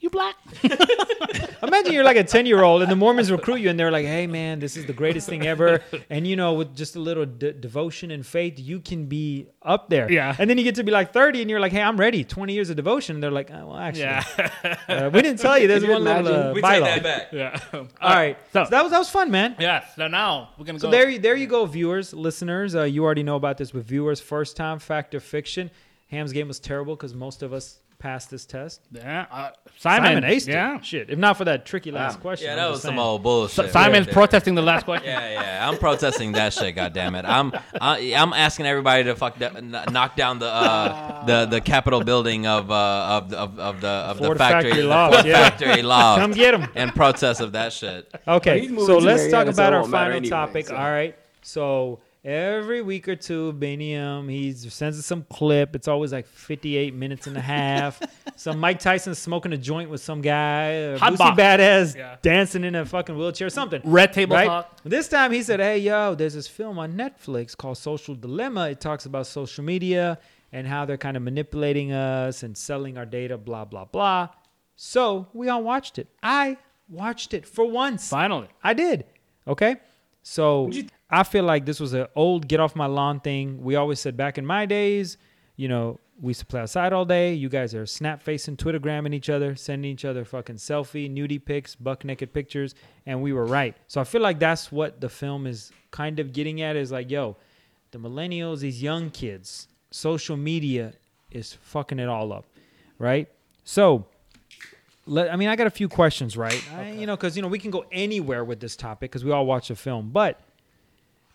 You black? Imagine you're like a 10 year old and the Mormons recruit you and they're like, hey man, this is the greatest thing ever. And you know, with just a little de- devotion and faith, you can be up there. Yeah. And then you get to be like 30 and you're like, hey, I'm ready. 20 years of devotion. And they're like, oh, well, actually, Yeah. uh, we didn't tell you. There's Can you one little uh, We bylaw. take that back. yeah. All right. So, So that was, that was fun, man. yeah. So now we're gonna go. So go. there, you- there you go, viewers, listeners. Uh, you already know about this with viewers. First time fact or fiction. Ham's game was terrible because most of us passed this test. yeah. Uh, Simon. aced it. Yeah. Shit. If not for that tricky last Wow. question. Yeah, I'm that was some saying. old bullshit. S- Simon's right protesting the last question. Yeah, yeah, I'm protesting that shit. God damn it! I'm I, I'm asking everybody to fuck da- kn- knock down the uh, the the Capitol building of uh, of the of, of the of the factory, factory the loft, Ford yeah. factory loft, Come get him. and protest of that shit. Okay, so let's talk about our won't final anyway, topic. so. All right. So every week or two, Binyam he sends us some clip. It's always like 58 minutes and a half. some Mike Tyson smoking a joint with some guy. Hot Boosie. Badass Yeah. dancing in a fucking wheelchair, something. Red table Right. talk. This time he said, "Hey, yo, there's this film on Netflix called Social Dilemma. It talks about social media and how they're kind of manipulating us and selling our data, blah blah blah." So we all watched it. I watched it for once. Finally. I did. Okay. So I feel like this was an old get off my lawn thing. We always said back in my days, you know, we used to play outside all day. You guys are snap facing, Twittergramming each other, sending each other fucking selfie, nudie pics, buck naked pictures, and we were right. So I feel like that's what the film is kind of getting at is like, yo, the millennials, these young kids, social media is fucking it all up, right? So let, I mean, I got a few questions, right? I, you know, because you know we can go anywhere with this topic because we all watch the film. But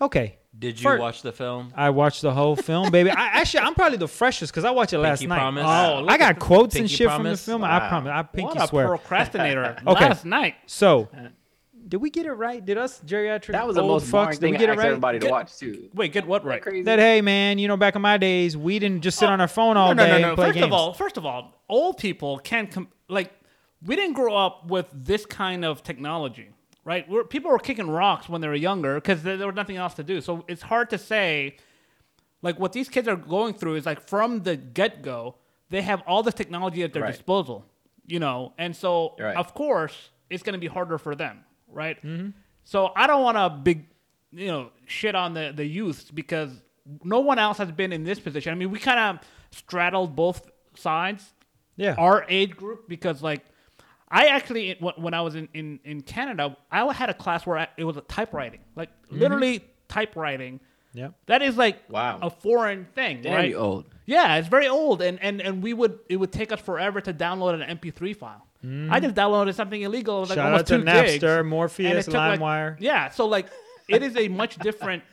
okay, Did you Fir- watch the film? I watched the whole film, baby. I actually, I'm probably the freshest because I watched it last Pinky night. promise? Oh, oh I got the- quotes and Pinky shit from the promise? film. I promise. I pinky what a swear. procrastinator. Okay. Last night. so, did we get it right? Did us geriatric That was the old most fucks? boring Did thing we I get it right? everybody to Get- watch too. Wait, get what right? Crazy. That hey man, you know, back in my days, we didn't just sit oh. on our phone all no, day no, no, no. and play First games. of all, first of all, old people can't com- like we didn't grow up with this kind of technology, right? We're, people were kicking rocks when they were younger because there, there was nothing else to do. So it's hard to say, like what these kids are going through is like from the get go, they have all this technology at their Right. disposal, you know, and so Right. of course it's going to be harder for them, right? Mm-hmm. So I don't want to big, you know, shit on the the youth because no one else has been in this position. I mean, we kind of straddled both sides, yeah, our age group, because like I actually when when I was in in in Canada, I had a class where I, it was a typewriting, like literally typewriting. yeah. That is like Wow. a foreign thing, Damn right? old. Yeah, it's very old, and, and and we would it would take us forever to download an MP3 file. I just downloaded something illegal. It was like Shout out to two gigs, Napster, and Morpheus, it took, like- LimeWire. yeah, so like it is a much different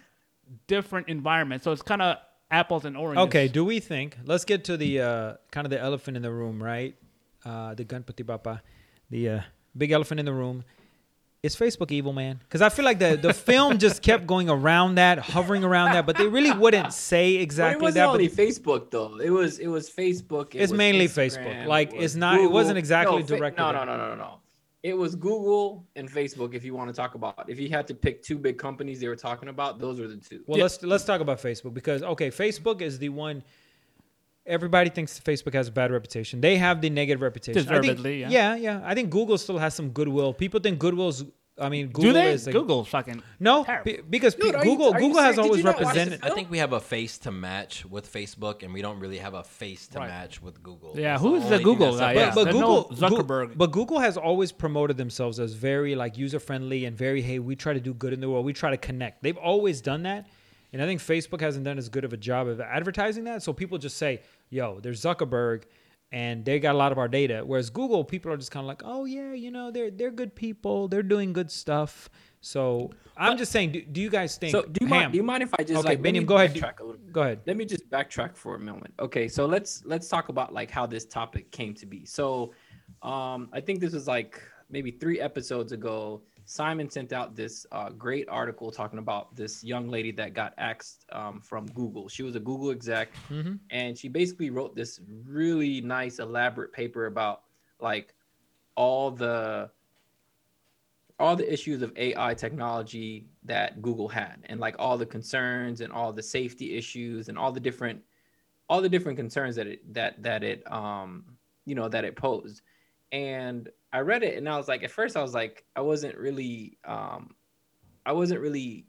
different environment. So it's kind of apples and oranges. Okay, do we think? Let's get to the uh, kind of the elephant in the room, right? Uh, the Ganpati Bappa, the uh, big elephant in the room. Is Facebook evil, man? Because I feel like the the film just kept going around that, hovering around that, but they really wouldn't say exactly But it wasn't that. only But Facebook though. It was it was Facebook. It It's was mainly Instagram, Facebook. Like, it it's not- it wasn't exactly no, directed No, no, no, no, no, no. It was Google and Facebook. If you want to talk about, if you had to pick two big companies they were talking about, those were the two. well, let's let's talk about Facebook because okay, Facebook is the one. Everybody thinks Facebook has a bad reputation. They have the negative reputation. I think- yeah. yeah, yeah. I think Google still has some goodwill. People think goodwill's. I mean, Google do they? is like, Google fucking No, Terrible. because Dude, pe- you- Google you Google has serious? Always you not watch the represented. I think we have a face to match with Facebook, and we don't really have a face to Right. match with Google. Yeah, That's who's the only thing Google guy? separates Yeah. But them. There's no Google, Zuckerberg. Goo- but Google has always promoted themselves as very like user friendly and very hey, we try to do good in the world. We try to connect. They've always done that, and I think Facebook hasn't done as good of a job of advertising that. So people just say, "Yo, there's Zuckerberg." And they got a lot of our data. Whereas Google, people are just kind of like, oh yeah, you know, they're they're good people, they're doing good stuff. So I'm just saying, do, do you guys think? So do you mind? Do you mind if I just Okay, like Binyam, go ahead. backtrack a little bit? Go ahead. Let me just backtrack for a moment. Okay, so let's let's talk about like how this topic came to be. So, um, I think this was like maybe three episodes ago. Simon sent out this uh, great article talking about this young lady that got axed um, from Google. She was a Google exec, Mhm. and she basically wrote this really nice, elaborate paper about like all the all the issues of AI technology that Google had and like all the concerns and all the safety issues and all the different all the different concerns that it that that it um you know that it posed. and I read it, and I was like, at first, I was like, I wasn't really, um, I wasn't really,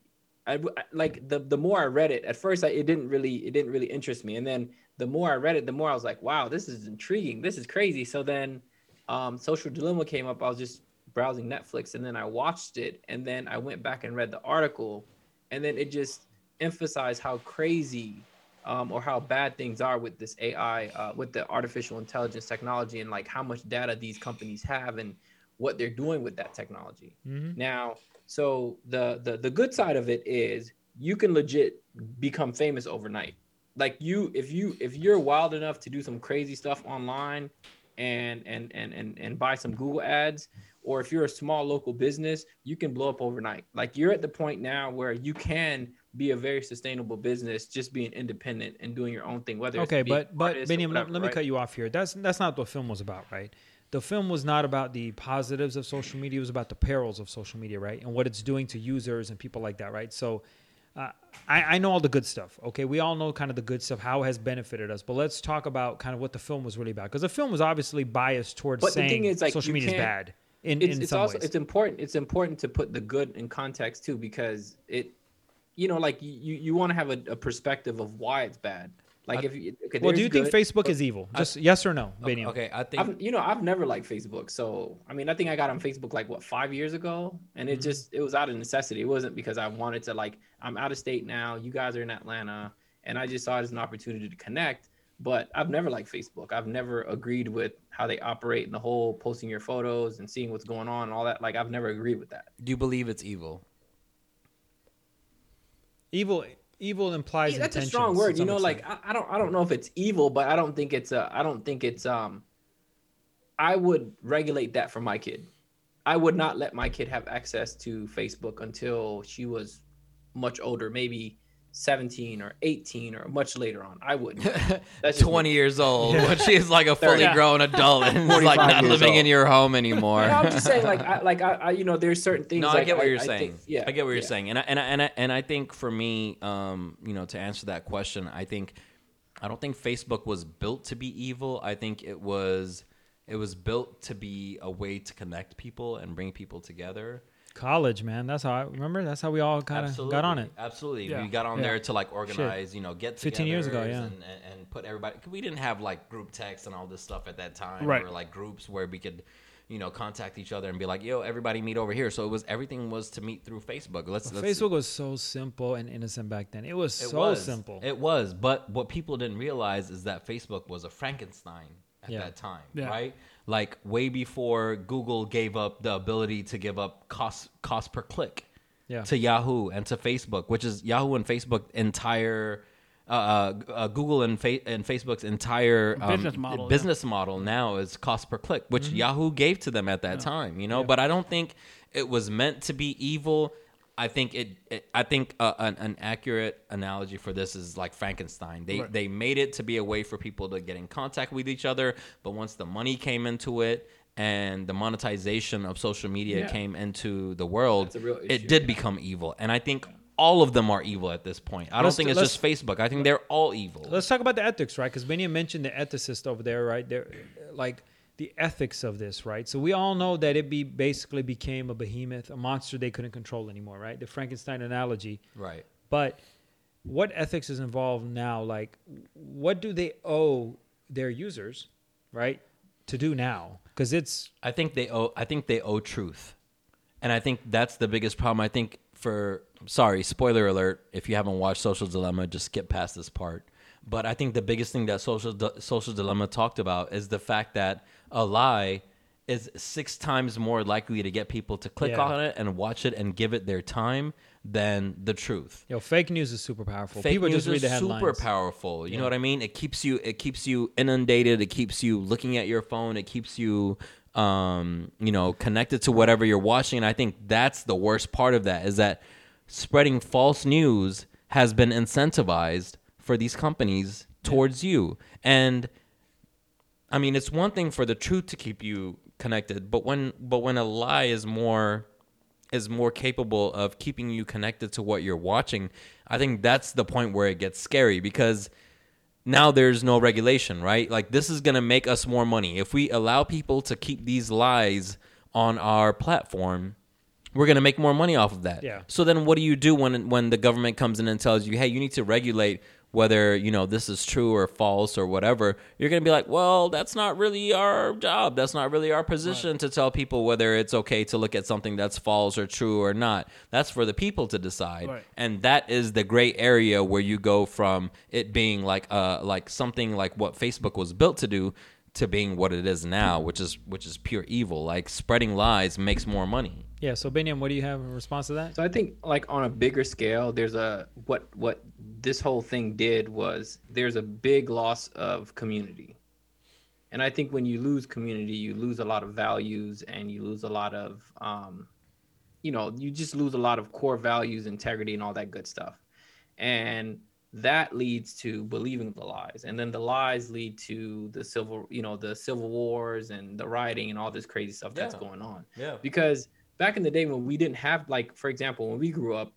I like the the more I read it, at first, I, it didn't really, it didn't really interest me, and then the more I read it, the more I was like, wow, this is intriguing, this is crazy. So then, um, Social Dilemma came up. I was just browsing Netflix, and then I watched it, and then I went back and read the article, and then it just emphasized how crazy um, or how bad things are with this AI, uh, with the artificial intelligence technology, and like how much data these companies have and what they're doing with that technology. Mhm. Now, so the the the good side of it is you can legit become famous overnight. Like you, if you if you're wild enough to do some crazy stuff online, and and and and and buy some Google ads, or if you're a small local business, you can blow up overnight. Like you're at the point now where you can be a very sustainable business, just being independent and doing your own thing. Whether it's Okay, but but artist or Binyam, let, whatever, let me cut you off here. That's that's not what the film was about, right? The film was not about the positives of social media. It was about the perils of social media, right? And what it's doing to users and people like that, right? So, uh, I, I know all the good stuff. Okay, we all know kind of the good stuff, how it has benefited us. But let's talk about kind of what the film was really about, because the film was obviously biased towards But the saying thing is, like, social media is bad in, it's, in it's some also ways. it's important it's important to put the good in context too because it you know like you you want to have a, a perspective of why it's bad like if you okay, well, do there's you think Facebook but is evil? Just yes or no, Binyam. Okay, I think I've, you know i've never liked facebook so i mean i think i got on facebook like what five years ago and Mm-hmm. it just it was out of necessity it wasn't because i wanted to like i'm out of state now you guys are in atlanta and i just saw it as an opportunity to connect but i've never liked facebook i've never agreed with how they operate and the whole posting your photos and seeing what's going on and all that like i've never agreed with that do you believe it's evil? Evil evil implies Yeah, that's a strong word. You know, like. I, I don't I don't know if it's evil, but I don't think it's uh I don't think it's um I would regulate that for my kid. I would not let my kid have access to Facebook until she was much older, maybe 17 or 18 or much later on. I wouldn't. That's just me. 20 years old when she's like a fully Yeah. grown adult and is like not years living in your home anymore. No, I'm just saying, like, I, like, I, I, you know, there's certain things. No, I get what you're I saying. think- yeah, I get what you're yeah. saying, and I, and I, and I, and I think for me, um, you know, to answer that question, I think I don't think Facebook was built to be evil. I think it was it was built to be a way to connect people and bring people together. College, man. That's how I remember. That's how we all kind of got on it. Absolutely, Yeah. we got on Yeah. there to like organize, you know, get 15 years ago, yeah. and, and, and put everybody. 'cause we didn't have like group text and all this stuff at that time, Right. or like groups where we could, you know, contact each other and be like, "Yo, everybody meet over here." So it was everything was to meet through Facebook. Let's, let's Facebook was so simple and innocent back then. It was It so was simple. It was, but what people didn't realize is that Facebook was a Frankenstein at Yeah. that time, Yeah. right? Like way before Google gave up the ability to give up cost cost per click yeah. to Yahoo and to Facebook, which is Yahoo and Facebook entire. Uh, uh, uh, Google and, fa- and Facebook's entire um, Business model, yeah. business model now is cost per click, which Mm-hmm. Yahoo gave to them at that time, you know. But I don't think it was meant to be evil. I think it. it I think uh, an, an accurate analogy for this is like Frankenstein. They Right. they made it to be a way for people to get in contact with each other, but once the money came into it and the monetization of social media Yeah. came into the world, That's a real it did yeah. become evil. And I think all of them are evil at this point. I don't Let's- think it's just Facebook. I think they're all evil. Let's talk about the ethics, right? Because Benny mentioned the ethicist over there, right? There, like the ethics of this, right? So we all know that it be basically became a behemoth, a monster they couldn't control anymore, right? The Frankenstein analogy. Right. But what ethics is involved now? Like, what do they owe their users, right, to do now? Because it's I think they owe. I think they owe truth, and I think that's the biggest problem. I think for sorry, spoiler alert. If you haven't watched Social Dilemma, just skip past this part. But I think the biggest thing that Social Social Dilemma talked about is the fact that a lie is six times more likely to get people to click Yeah. on it and watch it and give it their time than the truth know, fake news is super powerful. fake People news just read is the headlines. super powerful. You know what I mean? It keeps you it keeps you inundated. It keeps you looking at your phone. It keeps you um, you know connected to whatever you're watching. And I think that's the worst part of that is that spreading false news has been incentivized for these companies towards you. And I mean, it's one thing for the truth to keep you connected, but when but when a lie is more is more capable of keeping you connected to what you're watching, I think that's the point where it gets scary because now there's no regulation, right? Like this is going to make us more money. If we allow people to keep these lies on our platform, we're going to make more money off of that. Yeah. So then what do you do when when the government comes in and tells you, "Hey, you need to regulate whether, you know, this is true or false or whatever." You're going to be like, "Well, that's not really our job. That's not really our position to tell people whether it's okay to look at something that's false or true or not. That's for the people to decide." Right. and that is the gray area where you go from it being like uh like something like what Facebook was built to do to being what it is now, which is which is pure evil. Like spreading lies makes more money. Yeah. So Binyam, what do you have in response to that? So I think like on a bigger scale, there's a what what this whole thing did was there's a big loss of community. And I think when you lose community, you lose a lot of values and you lose a lot of um, you know, you just lose a lot of core values, integrity and all that good stuff. And that leads to believing the lies. And then the lies lead to the civil, you know, the civil wars and the rioting and all this crazy stuff that's going on Yeah. because back in the day when we didn't have like for example when we grew up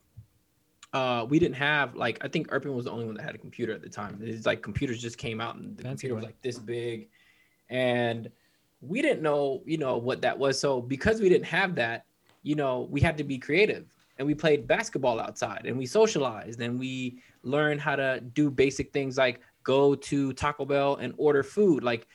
uh we didn't have like i think Urban was the only one that had a computer at the time. It's like computers just came out and the Fancy computer was like this big. And we didn't know you know what that was. So because we didn't have that you know we had to be creative. And we played basketball outside and we socialized and we learned how to do basic things like go to taco bell and order food like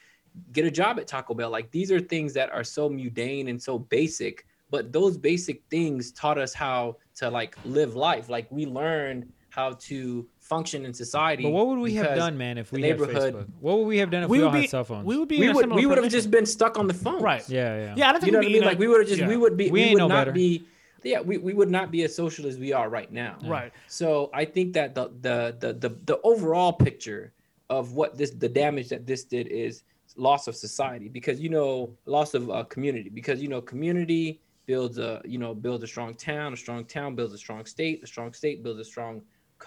get a job at taco bell. Like these are things that are so mundane and so basic but those basic things taught us how to like live life like we learned how to function in society But what would we have done, man, if the we had neighborhood- Facebook? What would we have done if we we, all be had cell phones? we would be we in would we would have just been stuck on the phone right. yeah, yeah. Yeah, I don't think you know what I be mean? Like we would have just yeah. we would be We we, ain't would no not better. be yeah we, we would not be as social as we are right now. Right. So I think that the the the the, the overall picture of what this the damage that this did is loss of society because you know loss of uh, community because you know community builds a you know builds a strong town a strong town builds a strong state a strong state builds a strong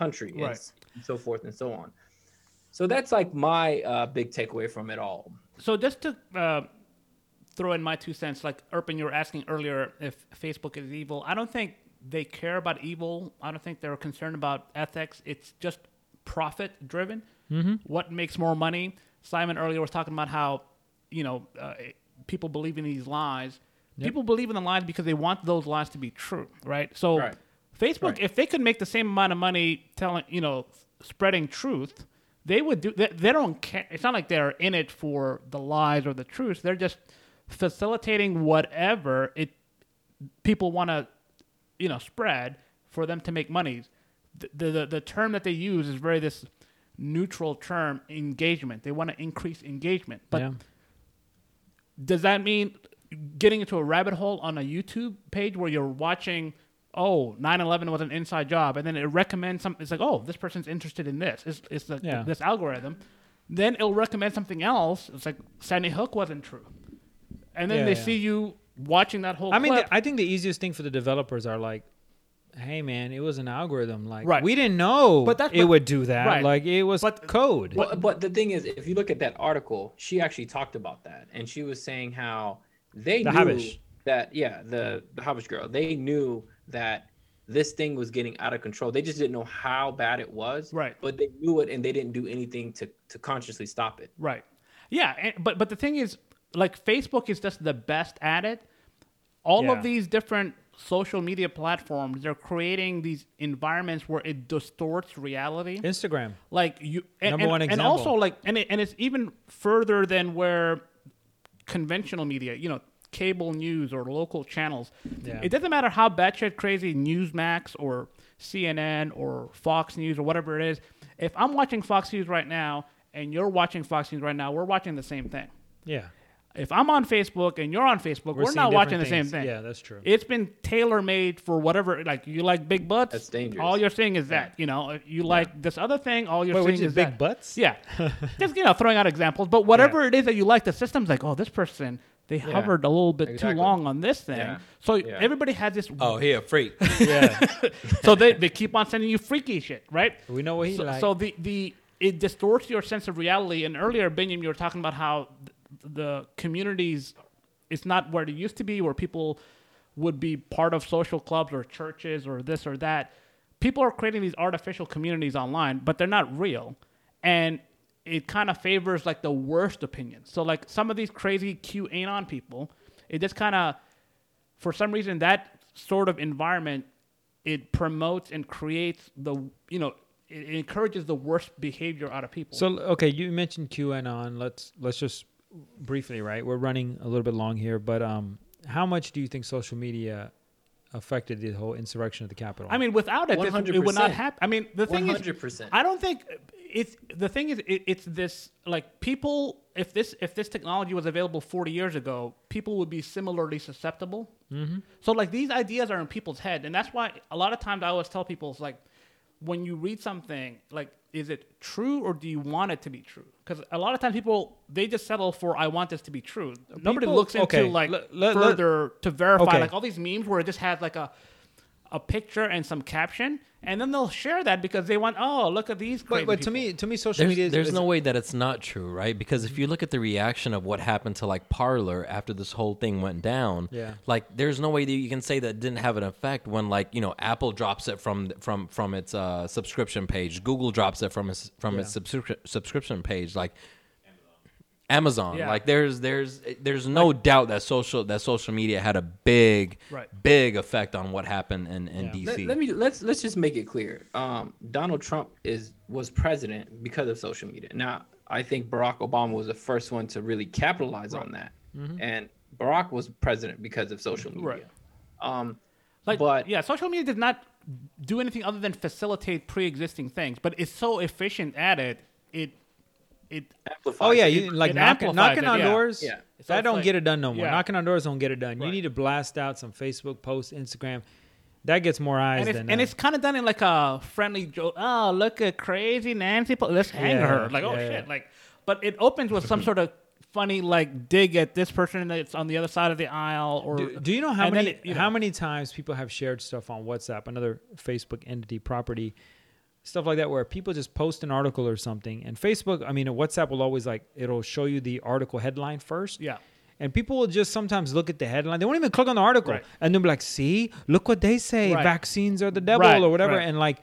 country and Right. and so forth and so on. So that's like my uh, big takeaway from it all. So just to uh, throw in my two cents, like Urban, you were asking earlier if Facebook is evil. I don't think they care about evil. I don't think they're concerned about ethics. It's just profit driven. Mm-hmm. What makes more money? Simon earlier was talking about how you know uh, people believe in these lies. People believe in the lies because they want those lies to be true, right? So Right. Facebook, Right. if they could make the same amount of money telling, you know, spreading truth, they would do. They, they don't care. It's not like they're in it for the lies or the truth. They're just facilitating whatever it people want to, you know, spread for them to make money. The, the the the term that they use is very this neutral term engagement. They want to increase engagement, but yeah. does that mean getting into a rabbit hole on a YouTube page where you're watching, oh, 9/11 was an inside job, and then it recommends some. It's like, oh, this person's interested in this. It's, it's the, Yeah. this algorithm. Then it'll recommend something else. It's like Sandy Hook wasn't true, and then Yeah, they yeah. see you watching that whole. I mean, the, I think the easiest thing for the developers are like, hey, man, it was an algorithm. Like, Right. we didn't know But that's- it but- would do that. right. Like, it was But- code. Well, but the thing is, if you look at that article, she actually talked about that, and she was saying how they The knew Habesha. that yeah, the the Habesha girl, they knew that this thing was getting out of control. They just didn't know how bad it was, Right. But they knew it, and they didn't do anything to to consciously stop it. Right. Yeah, and, but but the thing is, like Facebook is just the best at it. All Yeah. of these different social media platforms, they're creating these environments where it distorts reality. Instagram. like you, and, Number and- one and also like, and it, and it's even further than where conventional media, you know, cable news or local channels. Yeah. It doesn't matter how batshit crazy Newsmax or CNN or Fox News or whatever it is. If I'm watching Fox News right now and you're watching Fox News right now, we're watching the same thing. Yeah. If I'm on Facebook and you're on Facebook, we're, seeing not watching the different same thing. Yeah, that's true. It's been tailor made for whatever. Like you like big butts. That's dangerous. All you're seeing is that. You know, If you like this other thing. All you're Wait, seeing is is big that. butts? Yeah, just you know, throwing out examples. But whatever it is that you like, the system's like, oh, this person they hovered a little bit Exactly. too long on this thing. Yeah. So Yeah. everybody has this. Oh, he a freak. Yeah. so they, they keep on sending you freaky shit, right? we know what he so, like. so the the it distorts your sense of reality. And earlier, Benjamin, you were talking about how th- the communities it's not where it used to be, where people would be part of social clubs or churches or this or that. People are creating these artificial communities online, but they're not real. And it kind of favors like the worst opinions. So like some of these crazy QAnon people, it just kind of, for some reason, that sort of environment, it promotes and creates the you know it encourages the worst behavior out of people. So okay, you mentioned QAnon. Let's let's just briefly, right? We're running a little bit long here, but um, how much do you think social media affected the whole insurrection at the Capitol? I mean, without it, this, it would not happen. I mean, the thing is, 100%. I don't think it's the thing is it, it's this like people. If this if this technology was available 40 years ago, people would be similarly susceptible. Mm-hmm. So like these ideas are in people's head, and that's why a lot of times I always tell people it's like when you read something like is it true or do you want it to be true? Because a lot of times people they just settle for I want this to be true. Nobody People- looks into okay, like let- let- further to verify okay. like all these memes where it just has like a a picture and some caption, and then they'll share that because they want oh look at these. but, Crazy but to people." me, to me, social There's, media. Is, there's is- no way that it's not true, right? Because if you look at the reaction of what happened to like Parler after this whole thing went down, Yeah. like there's no way that you can say that it didn't have an effect when like you know Apple drops it from from from its uh, subscription page, Google drops it from its from its Yeah. subscription subscription page, like Amazon. Yeah. Like there's there's there's no doubt that social that social media had a big Right. big effect on what happened in, in Yeah. DC. Let, let me let's let's just make it clear. Um, Donald Trump is was president because of social media. Now, I think Barack Obama was the first one to really capitalize on that, and Barack was president because of social media. Right. Um, Like, but yeah, social media did not do anything other than facilitate pre-existing things, but it's so efficient at it. It it amplifies Oh yeah, you like it knocking, amplifies knocking it, on yeah. doors. Yeah. So that it's don't like- get it done no more. yeah. Knocking on doors don't get it done. You need to blast out some Facebook posts, Instagram. That gets more eyes and it's, than. and uh, it's kind of done in like a friendly joke. Oh, look at crazy Nancy. Pe- Let's hang Yeah, her. Like, oh yeah, shit. yeah. Like, but it opens with some sort of funny like dig at this person that's on the other side of the aisle. Or Do, do you know how many it, you how know, many times people have shared stuff on WhatsApp, another Facebook entity property, stuff like that, where people just post an article or something, and Facebook, I mean, WhatsApp will always like it'll show you the article headline first. Yeah. And people will just sometimes look at the headline. They won't even click on the article, Right. and they'll be like, "See, look what they say. Right. Vaccines are the devil, Right, or whatever." And like,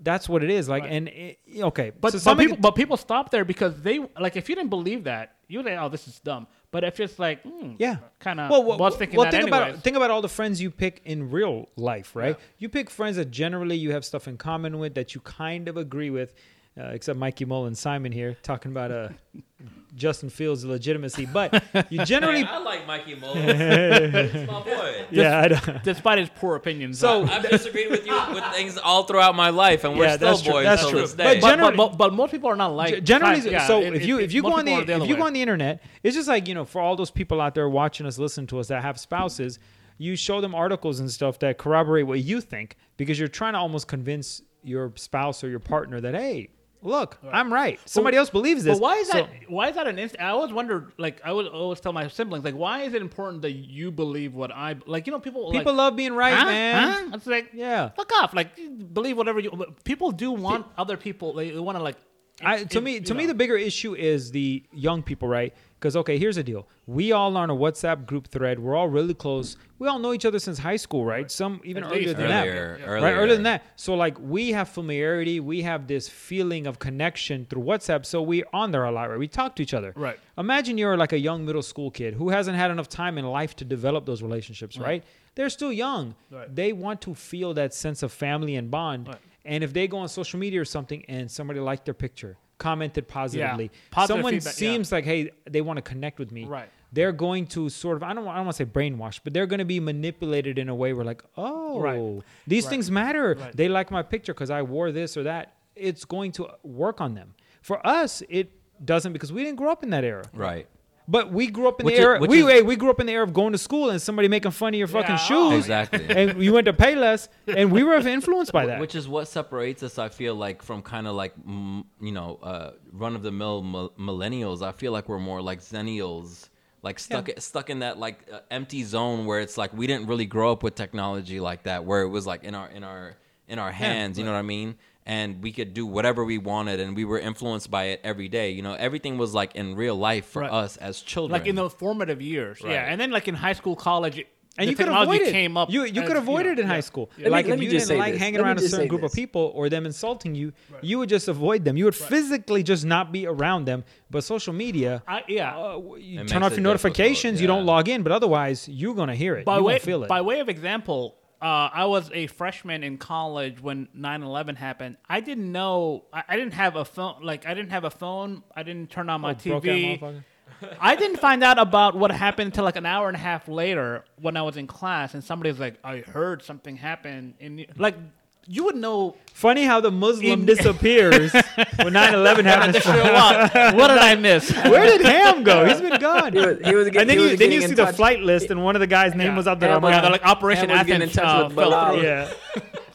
that's what it is. Like, and it, okay, But, so but, people, but people stop there because they like if you didn't believe that you would say oh this is dumb but if it's like hmm, Yeah. kind of well, well, well, that think anyways. about think about all the friends you pick in real life, right? Yeah. You pick friends that generally you have stuff in common with that you kind of agree with, uh, except Mikey Mullen, Simon here talking about uh, Justin Fields' legitimacy, but you generally, I like Mikey Mullen. it's my boy. yeah, I despite his poor opinions So- I've disagreed with you with things all throughout my life, and we're Yeah, still that's true. boys That's true. this But day. but, generally- but, but, but most people are not like G- generally, yeah, so it- if you if you go on the, the if other you go on the internet, it's just like you know, for all those people out there watching us, listen to us that have spouses, you show them articles and stuff that corroborate what you think because you're trying to almost convince your spouse or your partner that hey, look, I'm right. Somebody else believes this. But why is So- that? Why is that an instant? I always wonder. Like I would always tell my siblings, like, why is it important that you believe what I like? You know, people People like, love being right, huh? man. Huh? It's like Yeah. fuck off. Like believe whatever you. but People do want other people. They, they want to like. I, to it- me, to me, the bigger issue is the young people, right? Because okay, here's the deal: we all are on a WhatsApp group thread. We're all really close. We all know each other since high school, right? Some even At earlier than Earlier, that, earlier. right? Earlier than that. So like we have familiarity, we have this feeling of connection through WhatsApp. So we're on there a lot, right? We talk to each other. Right. Imagine you're like a young middle school kid who hasn't had enough time in life to develop those relationships, right? They're still young. Right. They want to feel that sense of family and bond. Right. And if they go on social media or something and somebody liked their picture, commented positively, Positive someone feedback, yeah. seems like, hey, they want to connect with me. Right. They're going to sort of, I don't, I don't want to say brainwash, but they're going to be manipulated in a way where like, oh, Right. these Right. things matter. Right. They like my picture because I wore this or that. It's going to work on them. For us, it doesn't because we didn't grow up in that era. right. But we grew up in Which the is- era. which we is- hey, we grew up in the era of going to school and somebody making fun of your fucking Yeah, shoes. oh, Exactly. And you went to Payless, and we were influenced by that. Which is what separates us, I feel like, from kind of like, you know, uh, run of the mill millennials. I feel like we're more like zennials, like stuck stuck in that like uh, empty zone where it's like we didn't really grow up with technology like that, where it was like in our in our in our hands. you know what I mean? And we could do whatever we wanted, and we were influenced by it every day. You know, everything was like in real life for Right. us as children. like in those formative years. Right. Yeah, and then like in high school, college, and the you could avoid it. came up You you as, could avoid know, it in yeah. high school. Let me- Like let if you didn't like this. hanging Let around a certain say group of people or them insulting you, you would just avoid them. You would physically just not be around them. But social media, I, yeah. uh, you It turn off your difficult, notifications. You don't log in, but otherwise you're gonna hear it. by you way won't feel it. by way of example, uh, I was a freshman in college when 9/11 happened. I didn't know. I, I didn't have a phone. Like I didn't have a phone. I didn't turn on my Oh, TV. I didn't find out about what happened until like an hour and a half later when I was in class, and somebody was like, "I heard something happen," and like you would know Funny how the Muslim In- disappears when 9/11 happens. show up. what did I miss? Where did Ham go? He's been gone. He was, he was, get- and then he you was then you see the touch- flight list, and one of the guys' name Yeah. was Abdul Yeah, Rahman. Yeah, they're like Operation Ham Athens uh, fell through. yeah.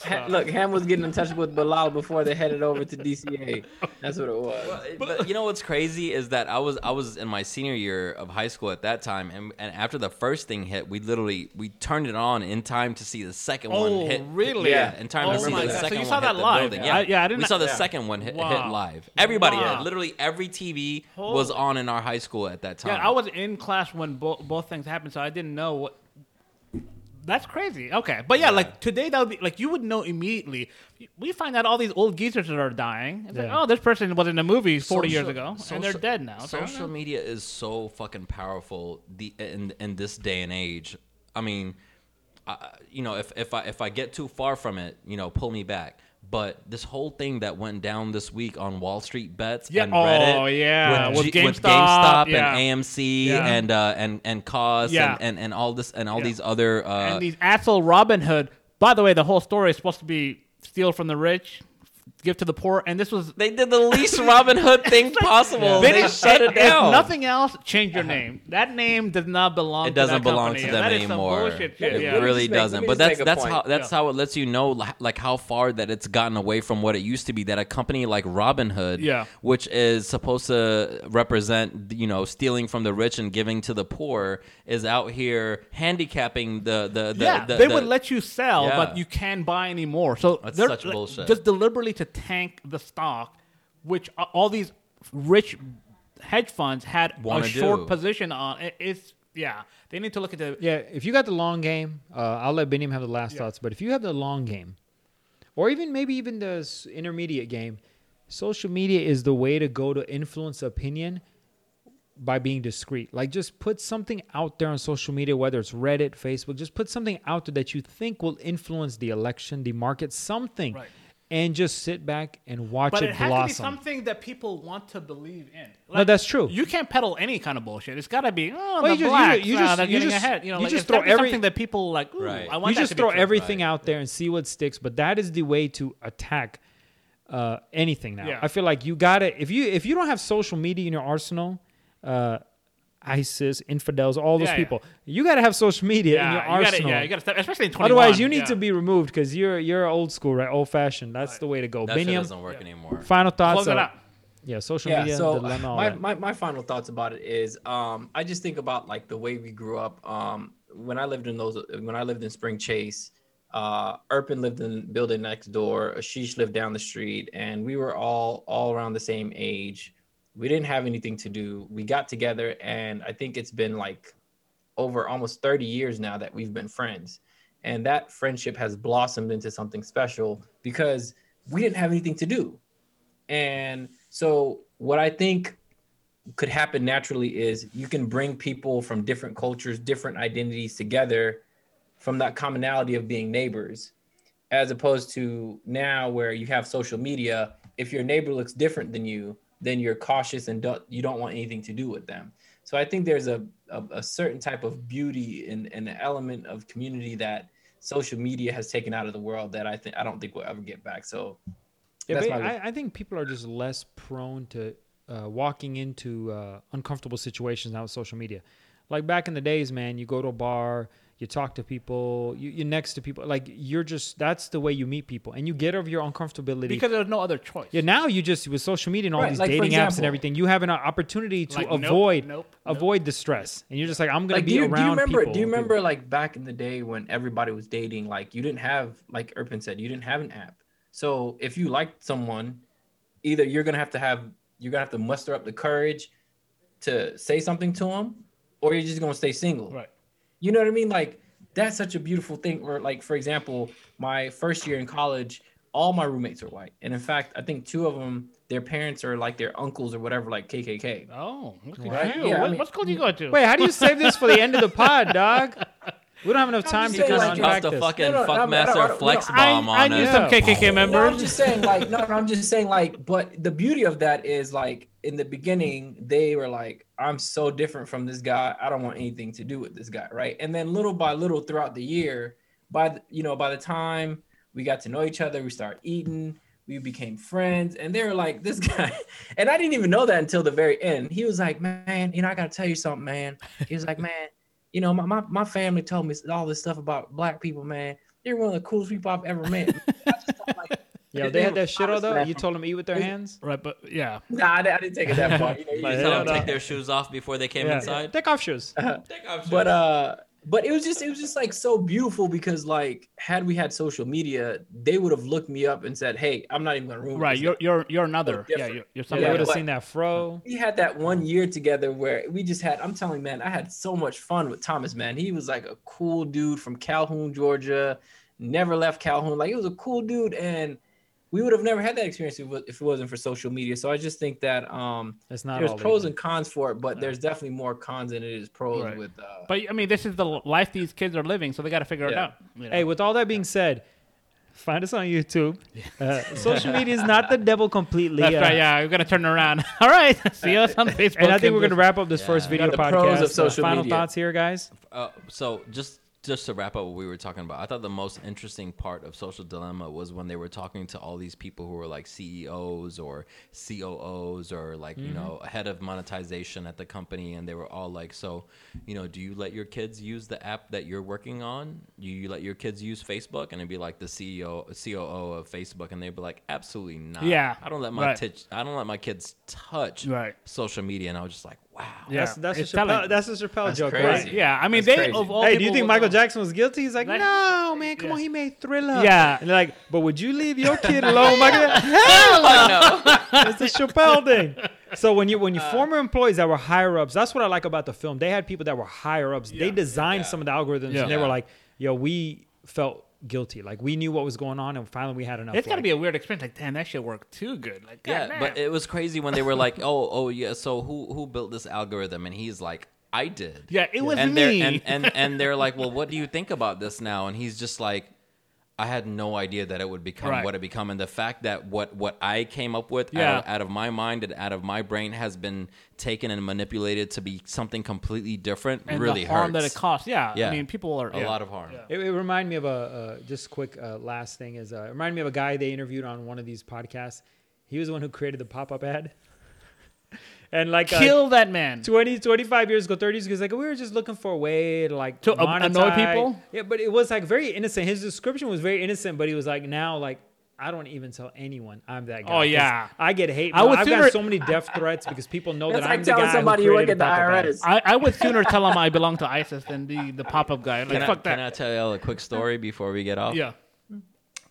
Ha- look, Ham was getting in touch with Bilal before they headed over to DCA. That's what it was. But, you know what's crazy is that I was I was in my senior year of high school at that time, and, and after the first thing hit, we literally we turned it on in time to see the second one Oh, hit. really? Yeah, in time Oh to see my the God. So second you one saw hit that the live? building. I- yeah, I didn't we saw the yeah. second one hit, Wow. hit live. Everybody, Wow. literally every TV was on in our high school at that time. Yeah, I was in class when bo- both things happened, so I didn't know what. That's crazy. Okay, but yeah, like today that would be like you would know immediately. We find out all these old geezers that are dying. It's like, oh, this person was in a movie forty years Social- ago, and they're dead now. Social media is so fucking powerful the, in in this day and age. I mean, I, you know, if if I if I get too far from it, you know, pull me back. But this whole thing that went down this week on Wall Street bets Yeah, and oh, Reddit, yeah, with, with G- with GameStop, GameStop yeah. and AMC Yeah. and uh, and and COS Yeah. and, and, and all this and all these other uh, and these asshole Robin Hood. By the way, the whole story is supposed to be steal from the rich, give to the poor, and this was they did the least Robin Hood thing possible. They They, shut it if down. nothing else, change your uh-huh. name. That name does not belong. it doesn't to that belong company. to Yeah, them that is some anymore. bullshit shit, It yeah. Really make- doesn't. But that's that's point. how that's Yeah. how it lets you know like how far that it's gotten away from what it used to be. That a company like Robinhood, Yeah. which is supposed to represent you know stealing from the rich and giving to the poor, is out here handicapping the the, the yeah, the, they the- would let you sell, Yeah. but you can't buy anymore. So That's such bullshit. Just deliberately to tank the stock, which all these rich hedge funds had Wanna a short do. position on. It, it's yeah, they need to look at the Yeah, if you got the long game, uh, I'll let Binyam have the last thoughts. But if you have the long game, or even maybe even the intermediate game, social media is the way to go to influence opinion by being discreet. Like just put something out there on social media, whether it's Reddit, Facebook, just put something out there that you think will influence the election, the market, something. Right. And just sit back and watch But it, it has blossom. to be something that people want to believe in. No, that's true. You can't peddle any kind of bullshit. It's got to be oh Well, the you just- you blacks, ju- you uh, just- they're you just- ahead. You know, you like, just throw be every- something that people like. Ooh, Right. I want you that just to throw true. everything Right. out there and see what sticks but that is the way to attack uh, anything now Yeah. i feel like you gotta if you if you don't have social media in your arsenal uh, isis infidels all those Yeah, yeah. people. You gotta have social media in your Yeah, you gotta, arsenal. yeah, you got to step, especially in 21. otherwise you need yeah. to be removed because you're you're old school right? Old fashioned. That's the way to go. That shit doesn't work anymore. final thoughts close it uh, yeah social yeah media so dilemma, my, my, my final thoughts about it is um i just think about like the way we grew up. Um when i lived in those when i lived in spring chase uh urban lived in building next door ashish lived down the street and we were all all around the same age we didn't have anything to do. We got together and i think it's been like over almost 30 years now that we've been friends. And that friendship has blossomed into something special because we didn't have anything to do. And so, what I think could happen naturally is you can bring people from different cultures, different identities together from that commonality of being neighbors, as opposed to now where you have social media. If your neighbor looks different than you, then you're cautious and don't, you don't want anything to do with them. So I think there's a, a, a certain type of beauty and an element of community that social media has taken out of the world that I think I don't think we'll ever get back. So Yeah, I, I think people are just less prone to uh, walking into uh, uncomfortable situations now with social media. Like back in the days, man, you go to a bar, you talk to people, you, you're next to people. Like you're just that's the way you meet people, and you get over your uncomfortability. because there's no other choice. yeah, now you just with social media and all Right, these like, for dating apps and everything, you have an opportunity to Like, nope, avoid nope, nope. avoid the stress, and you're just like, I'm gonna like, be do you, around do you remember people. do you people. remember like back in the day when everybody was dating like you didn't have like Urban said you didn't have an app so if you liked someone either you're gonna have to have you're gonna have to muster up the courage to say something to them or you're just gonna stay single Right. You know what I mean like that's such a beautiful thing. Where like for example, my first year in college, all my roommates are white, and in fact, I think two of them, their parents are like their uncles or whatever, like KKK. Oh, look at Right? you. Yeah, I what, mean- what school do you go to? Wait, how do you save this for the end of the pod, dog? We don't have enough time to kind of like, Drop unpack the this. fucking No, no, I mean, I don't- I fuckmaster don't- flex I, bomb I on knew us. some Yeah. KKK No, members. I'm just saying, like, no, no, I'm just saying, like, but the beauty of that is, like, in the beginning, they were like, I'm so different from this guy. I don't want anything to do with this guy, right? And then little by little throughout the year, by the, you know, by the time we got to know each other, we started eating, we became friends, and they were like, this guy, and I didn't even know that until the very end. He was like, man, you know, I gotta tell you something, man. He was like, man, you know, my, my, my family told me all this stuff about black people, man. They're one of the coolest people I've ever met. I like, Yeah, they had that shit Honest though. You told them eat with their hands. right, but yeah. Nah, I, I didn't take it that far. You know, you Like, You just tell them no. take their shoes off before they came Yeah. inside. Take off shoes. Take off shoes. but uh, but it was just it was just like so beautiful because like had we had social media, they would have looked me up and said, "Hey, I'm not even gonna ruin." Right, you're, you're you're another. Yeah, you're, you're Yeah, somebody would have seen that fro. we had that one year together where we just had i'm telling you man i had so much fun with thomas man he was like a cool dude from calhoun georgia never left calhoun like he was a cool dude and we would have never had that experience if it wa- if it wasn't for social media so i just think that um It's not there's pros and cons for it but there's definitely more cons than it is pros Right. with uh But I mean, this is the life these kids are living, so they got to figure it out. you know? Hey, with all that being said, find us on YouTube. Uh, social media is not the devil completely. That's uh, right. Yeah, we're gonna turn around. All right, see us on Facebook. And I think we're gonna wrap up this Yeah. first video the podcast. pros of Uh, social final media. thoughts here, guys. Uh, so just just to wrap up what we were talking about, I thought the most interesting part of Social Dilemma was when they were talking to all these people who were like CEOs or COOs or like you mm-hmm. know head of monetization at the company, and they were all like, "So, you know, do you let your kids use the app that you're working on? Do you let your kids use Facebook?" And it'd be like the CEO COO of Facebook, and they'd be like, "Absolutely not. Yeah, I don't let my right. tit- I don't let my kids touch Right. social media." And I was just like, "Wow." Yeah, That's that's a telling. Chappelle, that's a Chappelle That's joke, crazy. right? Yeah, I mean, That's they crazy. of all Hey, do you people think would Michael know. Jackson was guilty? He's like, Like- no, man, come Yeah. on, he made Thriller. Yeah. and they're like, but would you leave your kid alone, Michael? Hell no. it's a Chappelle thing. So when you when you uh, former employees that were higher ups, that's what I like about the film. They had people that were higher ups. They designed some of the algorithms, Yeah. and they were Yeah. like, yo, we felt guilty. Like we knew what was going on, and finally we had enough. It's got to like- be a weird experience. Like, damn, that shit worked too good. Like, Yeah, goddamn. but it was crazy when they were like, "Oh, oh yeah, so who who built this algorithm?" And he's like, "I did." yeah, it was and me. they're and, and and they're like, "Well, what do you think about this now?" And he's just like, "I had no idea that it would become Right. what it become." And the fact that what what I came up with Yeah. out, of, out of my mind and out of my brain has been taken and manipulated to be something completely different and really the harm hurts. that it costs. Yeah, Yeah. I mean, people are a yeah. lot of harm. Yeah. It, it reminded me of a uh, just quick uh, last thing is uh, it reminded me of a guy they interviewed on one of these podcasts. He was the one who created the pop up ad, and like uh, Kill that man. 20, 25 years ago, 30 years ago, he's like, we were just looking for a way to like To, uh, annoy people? Yeah, but it was like very innocent. His description was very innocent, but he was like, now like I don't even tell anyone I'm that guy. Oh, 'cause yeah. I get hate. I would I've sooner- got so many death threats because people know that like I'm the guy somebody who you work created at the IRS. I, I would sooner tell them I belong to ISIS than be the pop up guy. Like, Can, I, fuck can I tell y'all a quick story before we get off? yeah.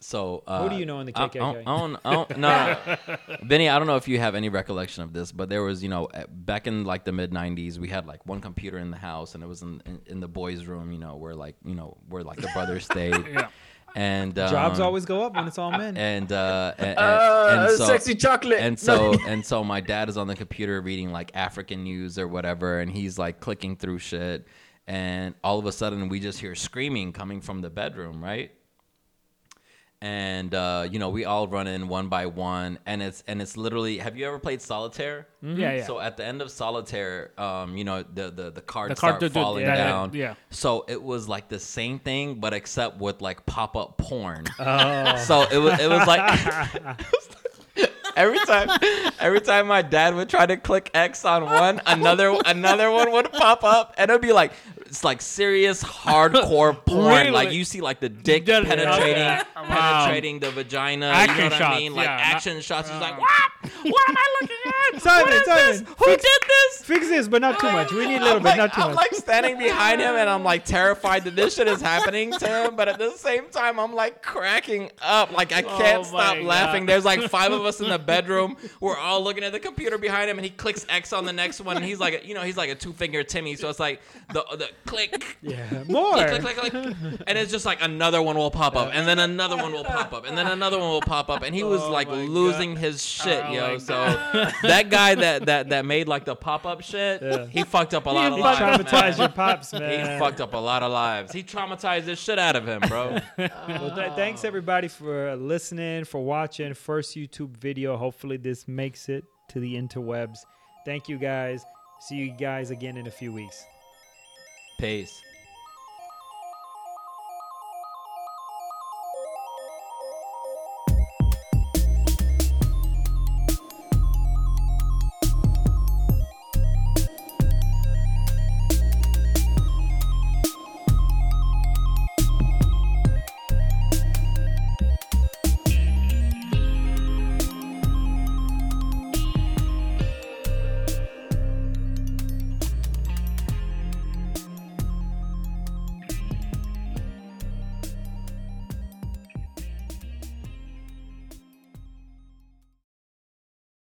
So, uh, Who do you know in the I- I don't- I don't, I don't, no, no. Benny, I don't know if you have any recollection of this, but there was, you know, uh, back in like the mid '90s, we had like one computer in the house, and it was in in, in the boys' room, you know, where like you know where like the brothers stayed, Yeah. and um, Jobs always go up when it's all men. and uh, and, and, Uh, and so, sexy chocolate. and so and so my dad is on the computer reading like African news or whatever, and he's like clicking through shit, and all of a sudden we just hear screaming coming from the bedroom, right? And uh, you know we all run in one by one, and it's and it's literally. Have you ever played solitaire? Yeah, yeah. So at the end of solitaire, um, you know the the the cards The cards start falling yeah, yeah, down. yeah. So it was like the same thing, but except with like pop up porn. oh. So it was it was like every time every time my dad would try to click X on one, another another one would pop up and it'd be like it's like serious hardcore porn. Really? Like you see like the dick Yeah, penetrating. Wow. penetrating the vagina. Action you know what shots, I mean? Like yeah, not- action shots. He's like, uh, what? what am I looking at? Simon, what is Simon, this? Who did this? Fix this, but not too much. We need a little I'm bit, like, not too much. I'm like standing behind him and I'm like terrified that this shit is happening to him, but at the same time I'm like cracking up. Like I can't Oh stop laughing. God. There's like five of us in the bedroom. We're all looking at the computer behind him and he clicks X on the next one and he's like, a, you know, he's like a two finger Timmy. So it's like the the click, yeah, more. click, click, click, click, and it's just like another one will pop up, and then another one will pop up, and then another one will pop up, and he was Oh like losing his shit, Oh yo. So that guy that that that made like the pop up shit, Yeah. he fucked up a lot of He lives. traumatized your pops, man. He fucked up a lot of lives. He traumatized the shit out of him, bro. Well, th- thanks everybody for listening, for watching. First YouTube video. Hopefully this makes it to the interwebs. Thank you guys. See you guys again in a few weeks. Peace.